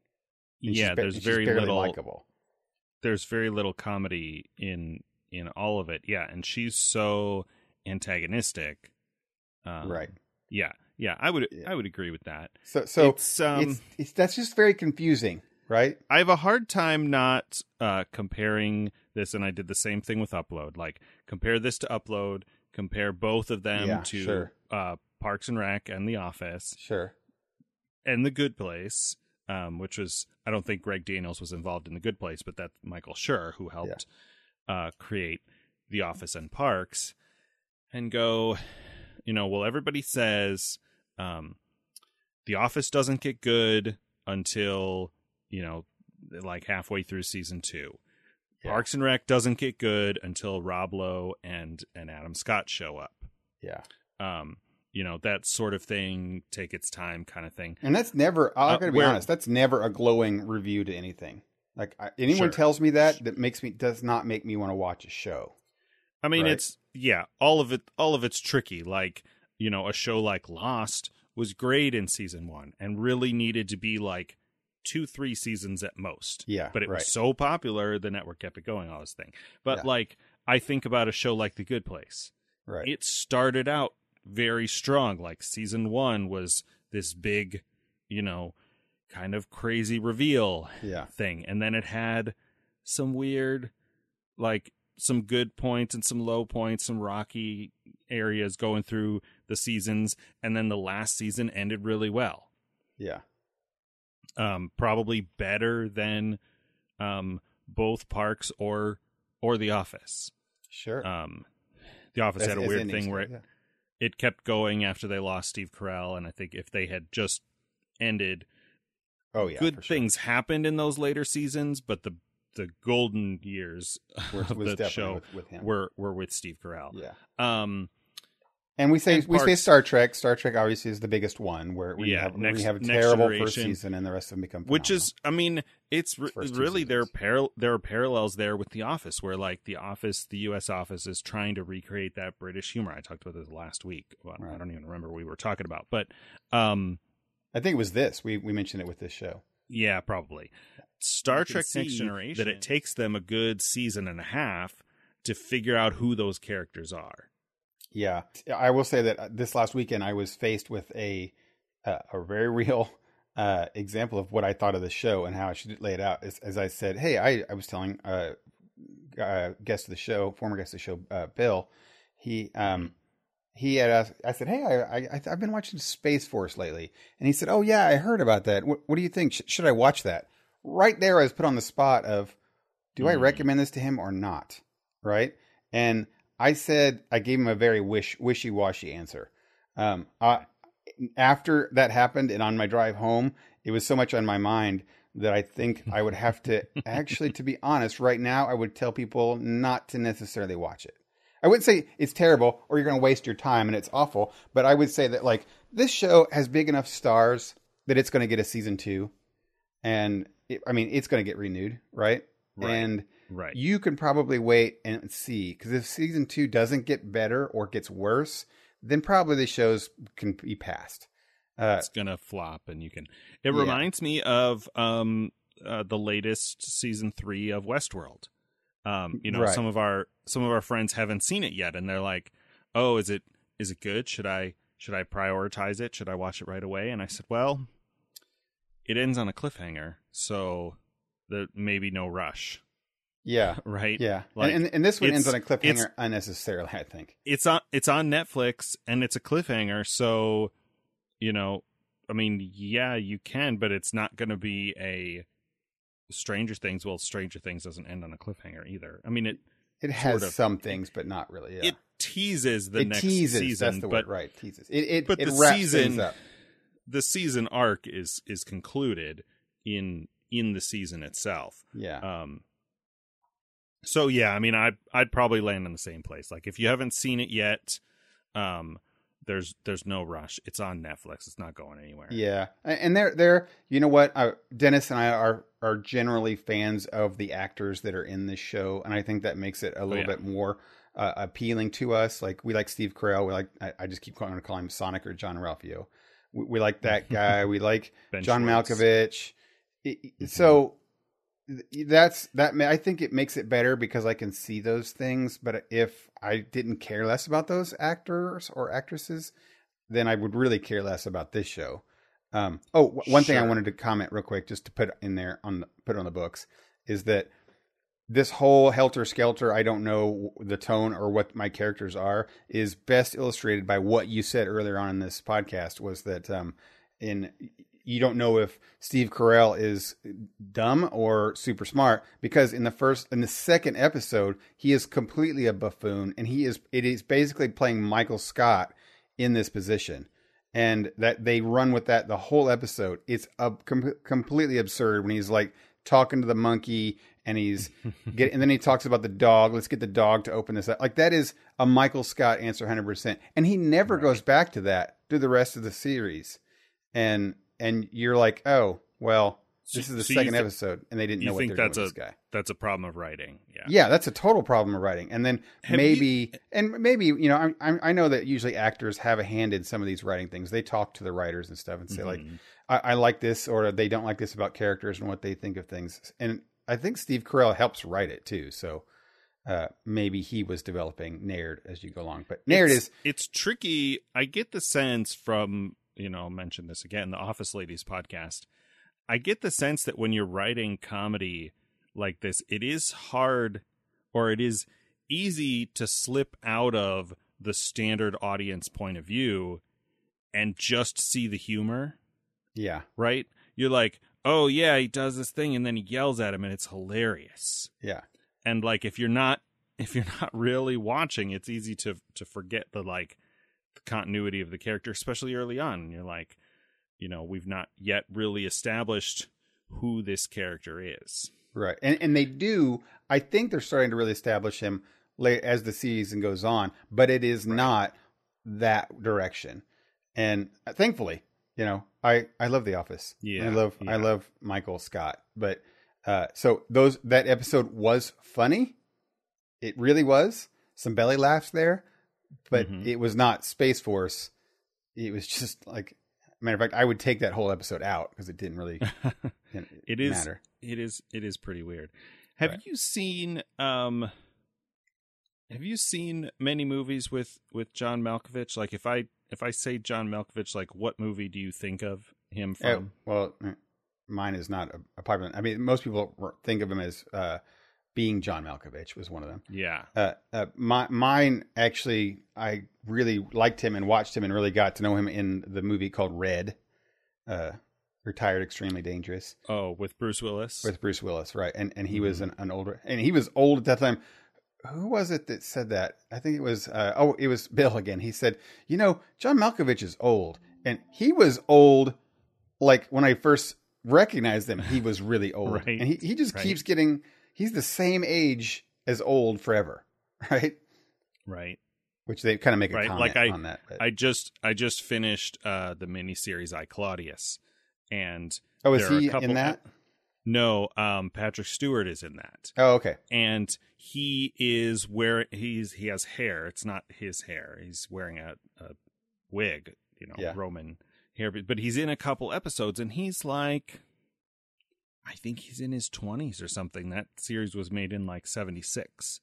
Speaker 2: And
Speaker 1: yeah,
Speaker 2: ba-
Speaker 1: there's very little
Speaker 2: likable.
Speaker 1: there's very little comedy in in all of it. Yeah, and she's so antagonistic. Um,
Speaker 2: right.
Speaker 1: Yeah. Yeah, I would
Speaker 2: Yeah.
Speaker 1: I would agree with that.
Speaker 2: So so
Speaker 1: it's um
Speaker 2: it's, it's that's just very confusing, right?
Speaker 1: I have a hard time not uh comparing this and I did the same thing with Upload. Like compare this to Upload, compare both of them
Speaker 2: Yeah,
Speaker 1: to
Speaker 2: sure.
Speaker 1: uh Parks and Rec and The Office
Speaker 2: Sure.
Speaker 1: and The Good Place. Um, which was I don't think Greg Daniels was involved in The Good Place, but that's Michael Schur who helped uh create The Office and Parks and go, you know, well, everybody says um, The Office doesn't get good until, you know, like halfway through season two.
Speaker 2: Yeah.
Speaker 1: Parks and Rec doesn't get good until Rob Lowe and, and Adam Scott show up.
Speaker 2: Yeah.
Speaker 1: Um, you know, that sort of thing, take its time kind of thing.
Speaker 2: And that's never, I'm
Speaker 1: Uh,
Speaker 2: going to be
Speaker 1: where-
Speaker 2: honest, that's never a glowing review to anything. Like I, anyone
Speaker 1: Sure.
Speaker 2: tells me that, that makes me, does not make me want to watch a show.
Speaker 1: I mean,
Speaker 2: Right.
Speaker 1: it's yeah, all of it, all of it's tricky. Like you know, a show like Lost was great in season one and really needed to be like two, three seasons at most.
Speaker 2: Yeah.
Speaker 1: But it
Speaker 2: right.
Speaker 1: was so popular, the network kept it going. All this thing, but
Speaker 2: Yeah.
Speaker 1: like I think about a show like The Good Place.
Speaker 2: right.
Speaker 1: It started out very strong. Like season one was this big, you know, kind of crazy reveal
Speaker 2: yeah.
Speaker 1: thing and then it had some weird like some good points and some low points some rocky areas going through the seasons and then the last season ended really well
Speaker 2: Yeah.
Speaker 1: um probably better than um both parks or or the office
Speaker 2: Sure.
Speaker 1: um the office
Speaker 2: As-
Speaker 1: had a weird thing where it,
Speaker 2: yeah.
Speaker 1: it kept going after they lost steve carell and i think if they had just ended
Speaker 2: Oh, yeah.
Speaker 1: good
Speaker 2: sure.
Speaker 1: things happened in those later seasons, but the the golden years
Speaker 2: Was,
Speaker 1: of
Speaker 2: was
Speaker 1: the show
Speaker 2: with, with him.
Speaker 1: were were with Steve Carell.
Speaker 2: yeah.
Speaker 1: Um,
Speaker 2: And we say
Speaker 1: And
Speaker 2: we say Star Trek. Star Trek obviously is the biggest one where we
Speaker 1: Yeah,
Speaker 2: have
Speaker 1: next-
Speaker 2: we have a terrible first season and the rest of them become
Speaker 1: which is, I mean, it's re- really there are paral- there are parallels there with The Office, where like The Office, the U.S. Office is trying to recreate that British humor. I talked about this last week. Well, I don't even remember what we were talking about, but um,
Speaker 2: I think it was this. We we mentioned it with this show.
Speaker 1: Yeah, probably. Star
Speaker 3: You
Speaker 1: Trek Next Generation that
Speaker 3: that
Speaker 1: it takes them a good season and a half to figure out who those characters are.
Speaker 2: Yeah, I will say that uh, this last weekend I was faced with a uh, a very real uh, example of what I thought of the show and how I should lay it out. As, as I said, hey, I, I was telling uh, uh, guest of the show, former guest of the show, uh, Bill, he um he had asked, I said, hey, I, I I've been watching Space Force lately, and he said, oh yeah, I heard about that. What, what do you think? Sh- should I watch that? Right there, I was put on the spot of, do I
Speaker 1: Hmm.
Speaker 2: recommend this to him or not? Right, and I said I gave him a very wish wishy washy answer. Um, I, after that happened, and on my drive home, it was so much on my mind that I think I would have to actually, to be honest, right now, I would tell people not to necessarily watch it. I wouldn't say it's terrible or you're going to waste your time and it's awful, but I would say that like this show has big enough stars that it's going to get a season two, and it, I mean it's going to get renewed, right?
Speaker 1: Right.
Speaker 2: And
Speaker 1: Right.
Speaker 2: you can probably wait and see because if season two doesn't get better or gets worse, then probably the shows can be passed. Uh,
Speaker 1: it's gonna flop, and you can. It
Speaker 2: Yeah.
Speaker 1: reminds me of um uh, the latest season three of Westworld. Um, you know,
Speaker 2: Right.
Speaker 1: some of our some of our friends haven't seen it yet, and they're like, "Oh, is it is it good? Should I should I prioritize it? Should I watch it right away?" And I said, "Well, it ends on a cliffhanger, so there may be no rush,
Speaker 2: yeah,
Speaker 1: right?
Speaker 2: yeah,
Speaker 1: Like,
Speaker 2: and, and and this one ends on a cliffhanger unnecessarily. I think.
Speaker 1: it's on it's on Netflix and it's a cliffhanger, so you know, I mean, yeah, you can, but it's not going to be a Stranger Things. Well, Stranger Things doesn't end on a cliffhanger either. I mean, it
Speaker 2: It has
Speaker 1: Sort of.
Speaker 2: some things, but not really. Yeah.
Speaker 1: it teases the
Speaker 2: it
Speaker 1: next
Speaker 2: teases.
Speaker 1: season, but
Speaker 2: word, right? Teases. It it,
Speaker 1: but
Speaker 2: it
Speaker 1: the season- the season arc is is concluded in in the season itself.
Speaker 2: Yeah,
Speaker 1: Um. So yeah, I mean, I I'd, I'd probably land in the same place. Like if you haven't seen it yet, um, there's there's no rush. It's on Netflix. It's not going anywhere.
Speaker 2: yeah, and they're they're you know what? Uh, Dennis and I are are generally fans of the actors that are in this show, and I think that makes it a little
Speaker 1: Oh, yeah.
Speaker 2: bit more uh, appealing to us. Like we like Steve Carell. We like I, I just keep calling, call him Sonic or Jean-Ralphio. We, we like that guy. we like John
Speaker 1: Schwartz.
Speaker 2: Malkovich. It- it- So that's that. I think it makes it better because I can see those things. But if I didn't care less about those actors or actresses, then I would really care less about this show. Um, oh, w- one thing I wanted to comment real quick, just to put in there on the, put on the books, is that this whole helter skelter, I don't know the tone or what my characters are, is best illustrated by what you said earlier on in this podcast. Was that um, in you don't know if Steve Carell is dumb or super smart because in the first in the second episode he is completely a buffoon and he is it is basically playing Michael Scott in this position. And that they run with that the whole episode. It's a, com- completely absurd when he's like talking to the monkey and he's get and then he talks about the dog. Let's get the dog to open this up. Like that is a Michael Scott answer 100% and he never right. goes back to that through the rest of the series. And and you're like, oh, well, this is the so second th- episode, and they didn't know what they're
Speaker 1: that's
Speaker 2: doing
Speaker 1: a,
Speaker 2: with this guy.
Speaker 1: That's a problem of writing. Yeah,
Speaker 2: yeah, that's a total problem of writing. And then have maybe, you, and maybe you know, I, I know that usually actors have a hand in some of these writing things. They talk to the writers and stuff and say mm-hmm. like, I, I, like this, or they don't like this about characters and what they think of things. And I think Steve Carell helps write it too. So uh, maybe he was developing Naird as you go along. But Naird
Speaker 1: it's,
Speaker 2: is
Speaker 1: it's tricky. I get the sense from you know, I'll mention this again, the Office Ladies podcast. I get the sense that when you're writing comedy like this, it is hard or it is easy to slip out of the standard audience point of view and just see the humor.
Speaker 2: Yeah.
Speaker 1: Right? You're like, oh, yeah, he does this thing and then he yells at him and it's hilarious.
Speaker 2: Yeah.
Speaker 1: And like, if you're not, if you're not really watching, it's easy to to forget the like continuity of the character, especially early on. You're like, you know, we've not yet really established who this character is.
Speaker 2: Right. And and they do I think they're starting to really establish him late as the season goes on, but it is right. not that direction. And uh, thankfully, you know, I I love The Office. Yeah. I love yeah. I love Michael Scott, but uh so those that episode was funny. It really was. Some belly laughs there, but mm-hmm. it was not Space Force. It was just like, matter of fact, I would take that whole episode out because it didn't really
Speaker 1: it is, matter. It is it is pretty weird. Have right. you seen um have you seen many movies with with John Malkovich? Like if I if I say John Malkovich, like what movie do you think of him oh, from?
Speaker 2: well, mine is not a, a popular. I mean, most people think of him as uh, being John Malkovich was one of them.
Speaker 1: Yeah.
Speaker 2: Uh, uh, my, mine actually, I really liked him and watched him and really got to know him in the movie called Red. Uh, retired extremely dangerous.
Speaker 1: Oh, with Bruce Willis.
Speaker 2: With Bruce Willis, right? And and he mm-hmm. was an, an, older, and he was old at that time. Who was it that said that? I think it was. Uh, oh, it was Bill again. He said, "You know, John Malkovich is old, and he was old. Like when I first recognized him, he was really old, right. and he he just right. keeps getting." He's the same age as old forever, right?
Speaker 1: Right.
Speaker 2: Which they kind of make a right. comment like I, on that.
Speaker 1: But. I just I just finished uh the miniseries I Claudius, and
Speaker 2: oh, is he in that?
Speaker 1: No, um, Patrick Stewart is in that.
Speaker 2: Oh, okay.
Speaker 1: And he is where he's he has hair. It's not his hair. He's wearing a, a wig, you know, yeah. Roman hair. But he's in a couple episodes, and he's like I think he's in his 20s or something. That series was made in like 76.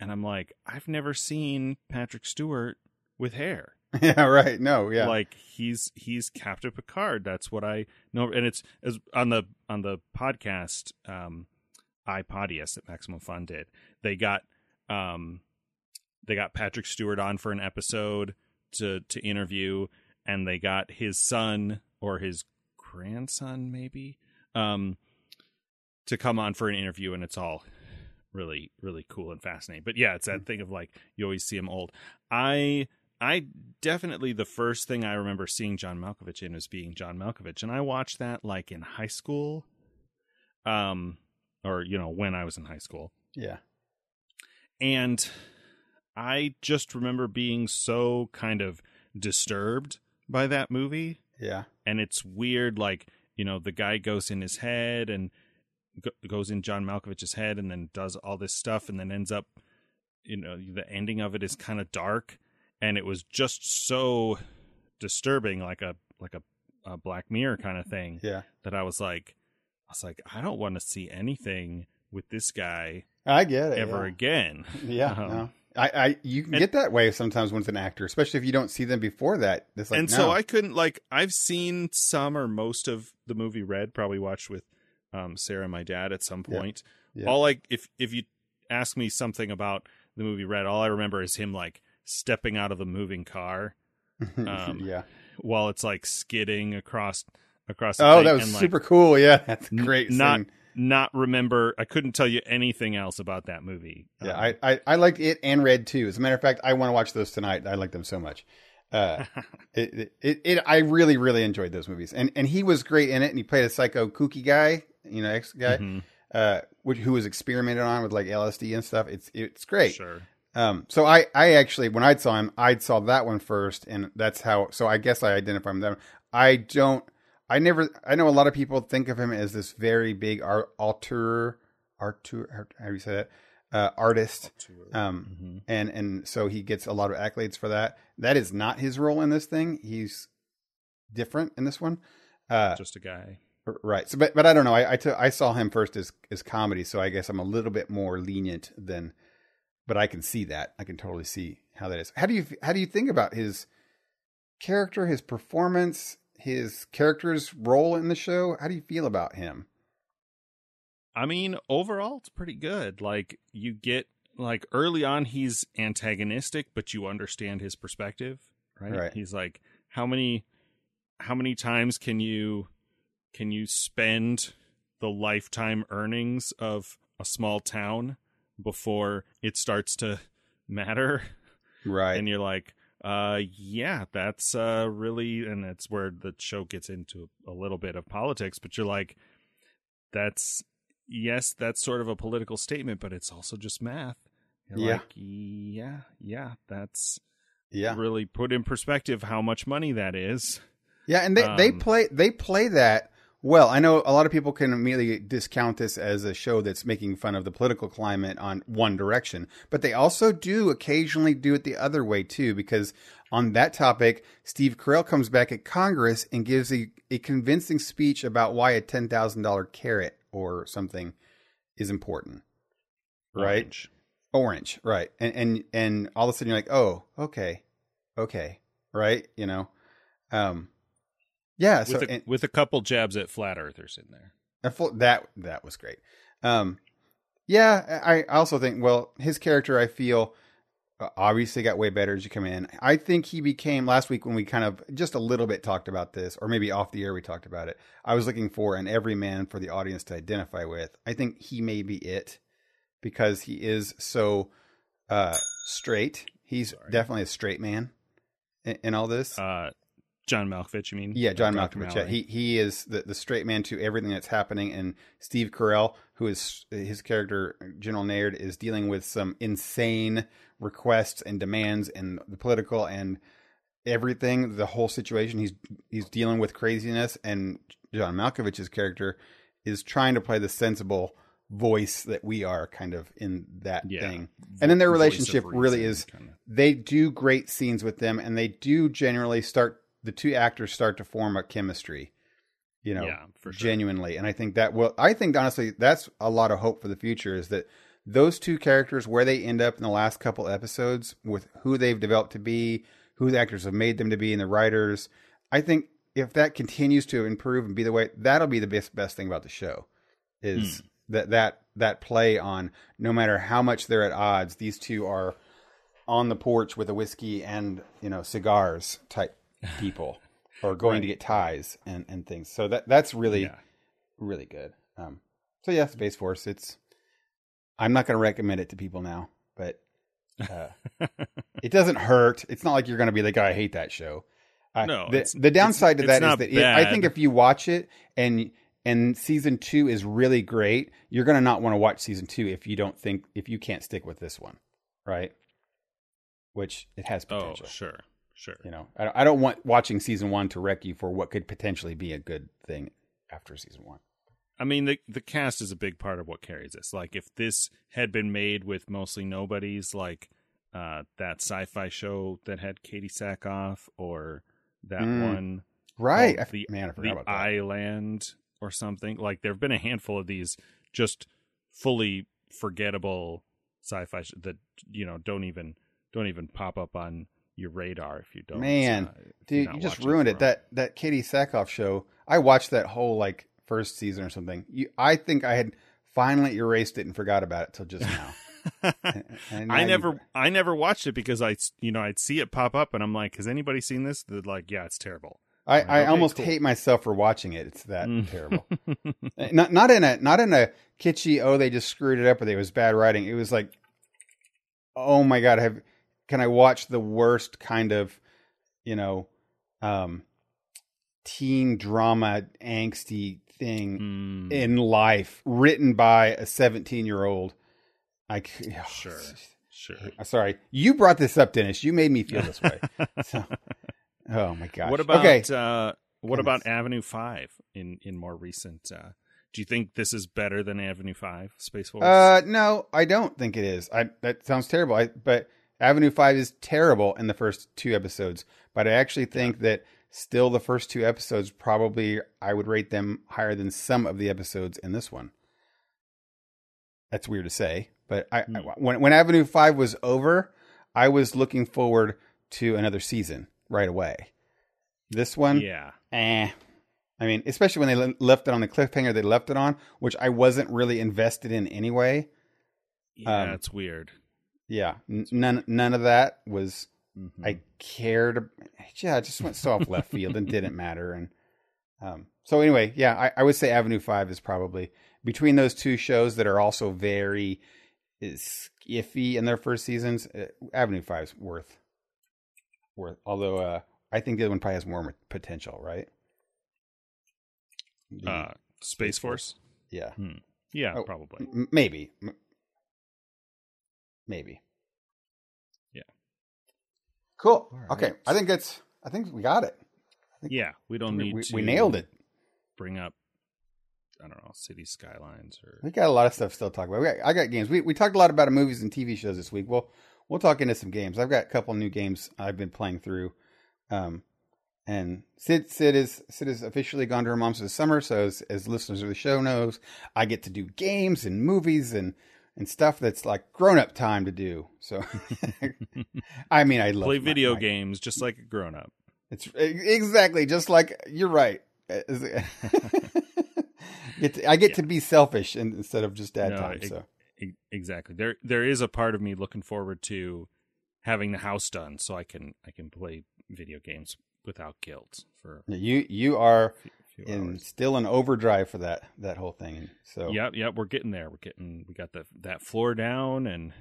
Speaker 1: And I'm like, I've never seen Patrick Stewart with hair.
Speaker 2: Yeah, right. No, yeah.
Speaker 1: Like he's he's Captain Picard. That's what I know. And it's as on the on the podcast um iPodius that Maximum Fun did. They got um they got Patrick Stewart on for an episode to to interview and they got his son or his grandson maybe um to come on for an interview and it's all really really cool and fascinating. But yeah it's that thing of like you always see him old. I i definitely the first thing i remember seeing john malkovich in was being john malkovich and i watched that like in high school um or you know when i was in high school.
Speaker 2: Yeah.
Speaker 1: And i just remember being so kind of disturbed by that movie.
Speaker 2: Yeah.
Speaker 1: And it's weird like you know the guy goes in his head and goes in John Malkovich's head and then does all this stuff and then ends up you know the ending of it is kind of dark and it was just so disturbing like a like a, a black mirror kind of thing
Speaker 2: yeah
Speaker 1: that i was like i was like i don't want to see anything with this guy
Speaker 2: i get it
Speaker 1: ever
Speaker 2: yeah.
Speaker 1: again
Speaker 2: yeah um, no. I, I you can and, get that way sometimes when it's an actor, especially if you don't see them before that. It's like,
Speaker 1: and
Speaker 2: no.
Speaker 1: so I couldn't like I've seen some or most of the movie Red, probably watched with um, Sarah and my dad at some point. Yeah. Yeah. All like if if you ask me something about the movie Red, all I remember is him like stepping out of the moving car.
Speaker 2: Um, yeah.
Speaker 1: While it's like skidding across across. The
Speaker 2: Oh, that was
Speaker 1: and, like,
Speaker 2: super cool. Yeah, that's a
Speaker 1: n-
Speaker 2: great.
Speaker 1: not- Not remember. I couldn't tell you anything else about that movie.
Speaker 2: Yeah,
Speaker 1: Um,
Speaker 2: I, I, I liked it and Red too. As a matter of fact, I want to watch those tonight. I like them so much. Uh, it, it, it, I really, really enjoyed those movies, and and he was great in it. And he played a psycho kooky guy, you know, ex guy,
Speaker 1: mhm,
Speaker 2: uh, which, who was experimented on with like LSD and stuff. It's it's great.
Speaker 1: Sure.
Speaker 2: Um, so I, I actually when I saw him, I saw that one first, and that's how. So I guess I identify him. That I don't. I never. I know a lot of people think of him as this very big art alter, Artur, how do you say that? Uh, artist. Um,
Speaker 1: Mhm.
Speaker 2: and and so he gets a lot of accolades for that. That is not his role in this thing. He's different in this one. Uh,
Speaker 1: Just a guy.
Speaker 2: Right. So, but but I don't know. I I, saw him first as as comedy, so I guess I'm a little bit more lenient than. But I can see that. I can totally see how that is. How do you how do you think about his character, his performance, his character's role in the show? How do you feel about him?
Speaker 1: I mean, overall, it's pretty good. Like you get like early on, he's antagonistic, but you understand his perspective, right?
Speaker 2: Right.
Speaker 1: He's like, how many, how many times can you, can you spend the lifetime earnings of a small town before it starts to matter?
Speaker 2: Right.
Speaker 1: And you're like, uh, yeah, that's uh really, and that's where the show gets into a little bit of politics. But you're like, that's yes, that's sort of a political statement, but it's also just math. You're
Speaker 2: Yeah.
Speaker 1: like, yeah, yeah, that's
Speaker 2: yeah.
Speaker 1: really put in perspective how much money that is.
Speaker 2: Yeah, and they, they
Speaker 1: Um,
Speaker 2: play they play that well. I know a lot of people can immediately discount this as a show that's making fun of the political climate on one direction, but they also do occasionally do it the other way too. Because on that topic, Steve Carell comes back at Congress and gives a, a convincing speech about why a ten thousand dollar carrot or something is important. Right,
Speaker 1: Orange.
Speaker 2: orange, right, and and and all of a sudden you're like, oh, okay, okay, right, you know, um, yeah. So
Speaker 1: with, a,
Speaker 2: and-
Speaker 1: with a couple jabs at flat earthers in there.
Speaker 2: Full, that that was great. Um, yeah, I I also think well, his character I feel uh, obviously got way better as you come in. I think he became last week when we kind of just a little bit talked about this, or maybe off the air we talked about it. I was looking for an everyman for the audience to identify with. I think he may be it because he is so uh, straight. He's
Speaker 1: Sorry.
Speaker 2: definitely a straight man in, in all this.
Speaker 1: Uh, John Malkovich, you mean?
Speaker 2: Yeah, John. Malkovich. Yeah, he he is the, the straight man to everything that's happening, and Steve Carell, who is his character General Naird, is dealing with some insane requests and demands, and the political and everything, the whole situation. He's he's dealing with craziness, and John Malkovich's character is trying to play the sensible voice that we are, kind of in that
Speaker 1: Yeah.
Speaker 2: thing. And then their
Speaker 1: of
Speaker 2: relationship really is
Speaker 1: kinda.
Speaker 2: they do great scenes with them and they do generally start the two actors start to form a chemistry you know
Speaker 1: yeah, for sure.
Speaker 2: genuinely and i think that will i think honestly that's a lot of hope for the future is that those two characters where they end up in the last couple episodes with who they've developed to be who the actors have made them to be and the writers i think if that continues to improve and be the way that'll be the best best thing about the show is hmm. that that that play on no matter how much they're at odds these two are on the porch with a whiskey and you know cigars type people or going
Speaker 1: Right.
Speaker 2: to get ties and and things. So that that's really
Speaker 1: Yeah.
Speaker 2: really good. Um so yeah space force it's i'm not going to recommend it to people now but uh, it doesn't hurt. It's not like you're going to be like oh, i hate that show. Uh,
Speaker 1: No,
Speaker 2: the, the downside to that is that it, i think if you watch it and and season two is really great you're going to not want to watch season two if you don't think if you can't stick with this one right? Which it has
Speaker 1: Oh,
Speaker 2: potential.
Speaker 1: sure, sure.
Speaker 2: you know I, I don't want watching season one to wreck you for what could potentially be a good thing after season one
Speaker 1: I mean, the the cast is a big part of what carries this. Like, if this had been made with mostly nobodies, like uh, that sci-fi show that had Katee Sackhoff, or that
Speaker 2: Mm.
Speaker 1: one
Speaker 2: right I,
Speaker 1: the
Speaker 2: man i forgot
Speaker 1: the
Speaker 2: about that
Speaker 1: Island or something. Like, there have been a handful of these just fully forgettable sci-fi sh- that you know don't even don't even pop up on your radar if you don't.
Speaker 2: Man,
Speaker 1: uh,
Speaker 2: Dude, you just ruined it. That that Katee Sackhoff show. I watched that whole like first season or something. You, I think I had finally erased it and forgot about it till just now. And-
Speaker 1: I never,
Speaker 2: you-
Speaker 1: I never watched it because I, you know, I'd see it pop up and I'm like, has anybody seen this? They're like, yeah, it's terrible.
Speaker 2: I,
Speaker 1: Like,
Speaker 2: I
Speaker 1: okay,
Speaker 2: almost
Speaker 1: cool.
Speaker 2: hate myself for watching it. It's that
Speaker 1: Mm.
Speaker 2: terrible. Eh, not not in a not in a kitschy. Oh, they just screwed it up, or they was bad writing. It was like, oh my god, have can I watch the worst kind of, you know, um, teen drama angsty thing
Speaker 1: Mm,
Speaker 2: in life written by a seventeen year old? I oh,
Speaker 1: Sure. sure.
Speaker 2: Sorry, you brought this up, Dennis. You made me feel this way. so, oh my gosh.
Speaker 1: What about
Speaker 2: okay?
Speaker 1: uh, what
Speaker 2: Goodness.
Speaker 1: about Avenue Five in in more recent? Uh, do you think this is better than Avenue Five Space Force?
Speaker 2: Uh, no, I don't think it is. I that sounds terrible. I, but Avenue Five is terrible in the first two episodes. But I actually think that still the first two episodes probably I would rate them higher than some of the episodes in this one. That's weird to say, but I, I
Speaker 1: Hmm.
Speaker 2: when when Avenue Five was over, I was looking forward to another season right away. This one,
Speaker 1: yeah,
Speaker 2: eh. I mean, especially when they left it on the cliffhanger they left it on, which I wasn't really invested in anyway.
Speaker 1: yeah,
Speaker 2: Um,
Speaker 1: it's weird.
Speaker 2: Yeah, n- none none of that was
Speaker 1: Mhm.
Speaker 2: I cared. Yeah, it just went so off left field and didn't matter. And um, so anyway, yeah, I, I would say Avenue Five is probably between those two shows that are also very is iffy in their first seasons. Uh, Avenue Five's worth worth. Although uh, I think the other one probably has more potential, right? The-
Speaker 1: uh, Space Force.
Speaker 2: yeah,
Speaker 1: Yeah,
Speaker 2: Oh,
Speaker 1: probably.
Speaker 2: M- maybe, M- maybe.
Speaker 1: Yeah.
Speaker 2: Cool.
Speaker 1: All
Speaker 2: Okay. I think that's. I think we got it.
Speaker 1: Yeah, we don't
Speaker 2: we,
Speaker 1: need
Speaker 2: we,
Speaker 1: to.
Speaker 2: we nailed it.
Speaker 1: Bring up, I don't know, city skylines or
Speaker 2: We got a lot of stuff still to talk about. We got, I got games. We we talked a lot about movies and TV shows this week. We'll we'll talk into some games. I've got a couple new games I've been playing through. Um, and Sid Sid is Sid is officially gone to her mom's this summer. So as, as listeners of the show knows, I get to do games and movies and and stuff that's like grown up time to do. So, I mean, I love
Speaker 1: play
Speaker 2: my-
Speaker 1: video
Speaker 2: my-
Speaker 1: games just like a grown up.
Speaker 2: It's exactly just like you're right. Get to- I get to be selfish in, instead of just dad
Speaker 1: No,
Speaker 2: time.
Speaker 1: it-
Speaker 2: so
Speaker 1: Exactly. There there is a part of me looking forward to having the house done so I can I can play video games without guilt for
Speaker 2: you you are
Speaker 1: a few, few
Speaker 2: in
Speaker 1: hours.
Speaker 2: still an overdrive for that that whole thing. So
Speaker 1: Yep, yep, we're getting there. We're getting we got the that floor down and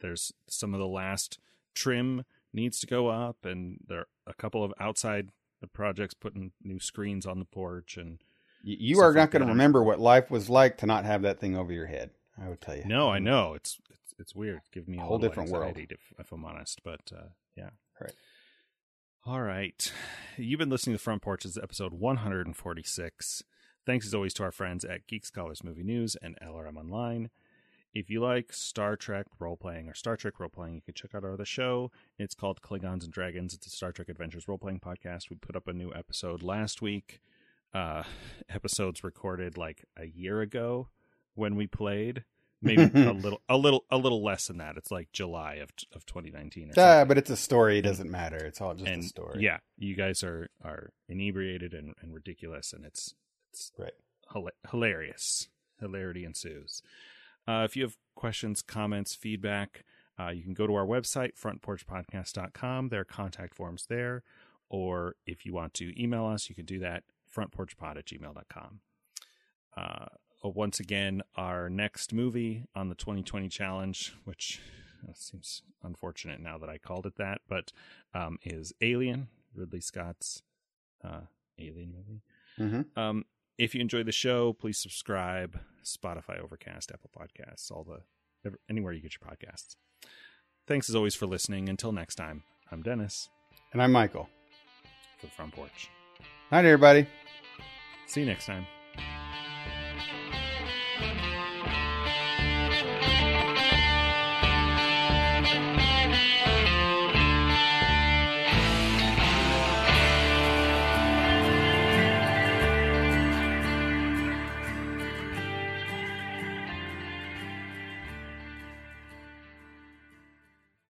Speaker 1: there's some of the last trim needs to go up and there are a couple of outside projects putting new screens on the porch and
Speaker 2: you, you are not going to remember what life was like to not have that thing over your head. I would tell you.
Speaker 1: no, I know it's it's, it's weird. Give me a,
Speaker 2: A whole different world.
Speaker 1: If, if I'm honest, but uh, yeah.
Speaker 2: Right.
Speaker 1: All right. You've been listening to Front Porches, episode 146. Thanks as always to our friends at Geek Scholars Movie News and LRM Online. If you like Star Trek role playing or Star Trek role playing, you can check out our other show. It's called Klingons and Dragons. It's a Star Trek Adventures role playing podcast. We put up a new episode last week. Uh, episodes recorded like a year ago when we played. Maybe a little, a little, a little less than that. It's like July of of 2019 or
Speaker 2: Ah, but it's a story. It doesn't matter. It's all just
Speaker 1: and
Speaker 2: a story.
Speaker 1: yeah, you guys are are inebriated and, and ridiculous, and it's it's
Speaker 2: Right.
Speaker 1: hila- hilarious. Hilarity ensues. Uh, if you have questions, comments, feedback, uh, you can go to our website, frontporchpodcast.com. There are contact forms there. Or if you want to email us, you can do that, frontporchpod at gmail.com. Uh, once again, our next movie on the 2020 challenge, which uh, seems unfortunate now that I called it that, but um, is Alien, Ridley Scott's uh, Alien movie.
Speaker 2: hmm
Speaker 1: Um, if you enjoy the show, please subscribe. Spotify, Overcast, Apple Podcasts, all the anywhere you get your podcasts. Thanks as always for listening. Until next time, I'm Dennis
Speaker 2: And I'm Michael.
Speaker 1: for the front porch.
Speaker 2: Night, everybody.
Speaker 1: See you next time.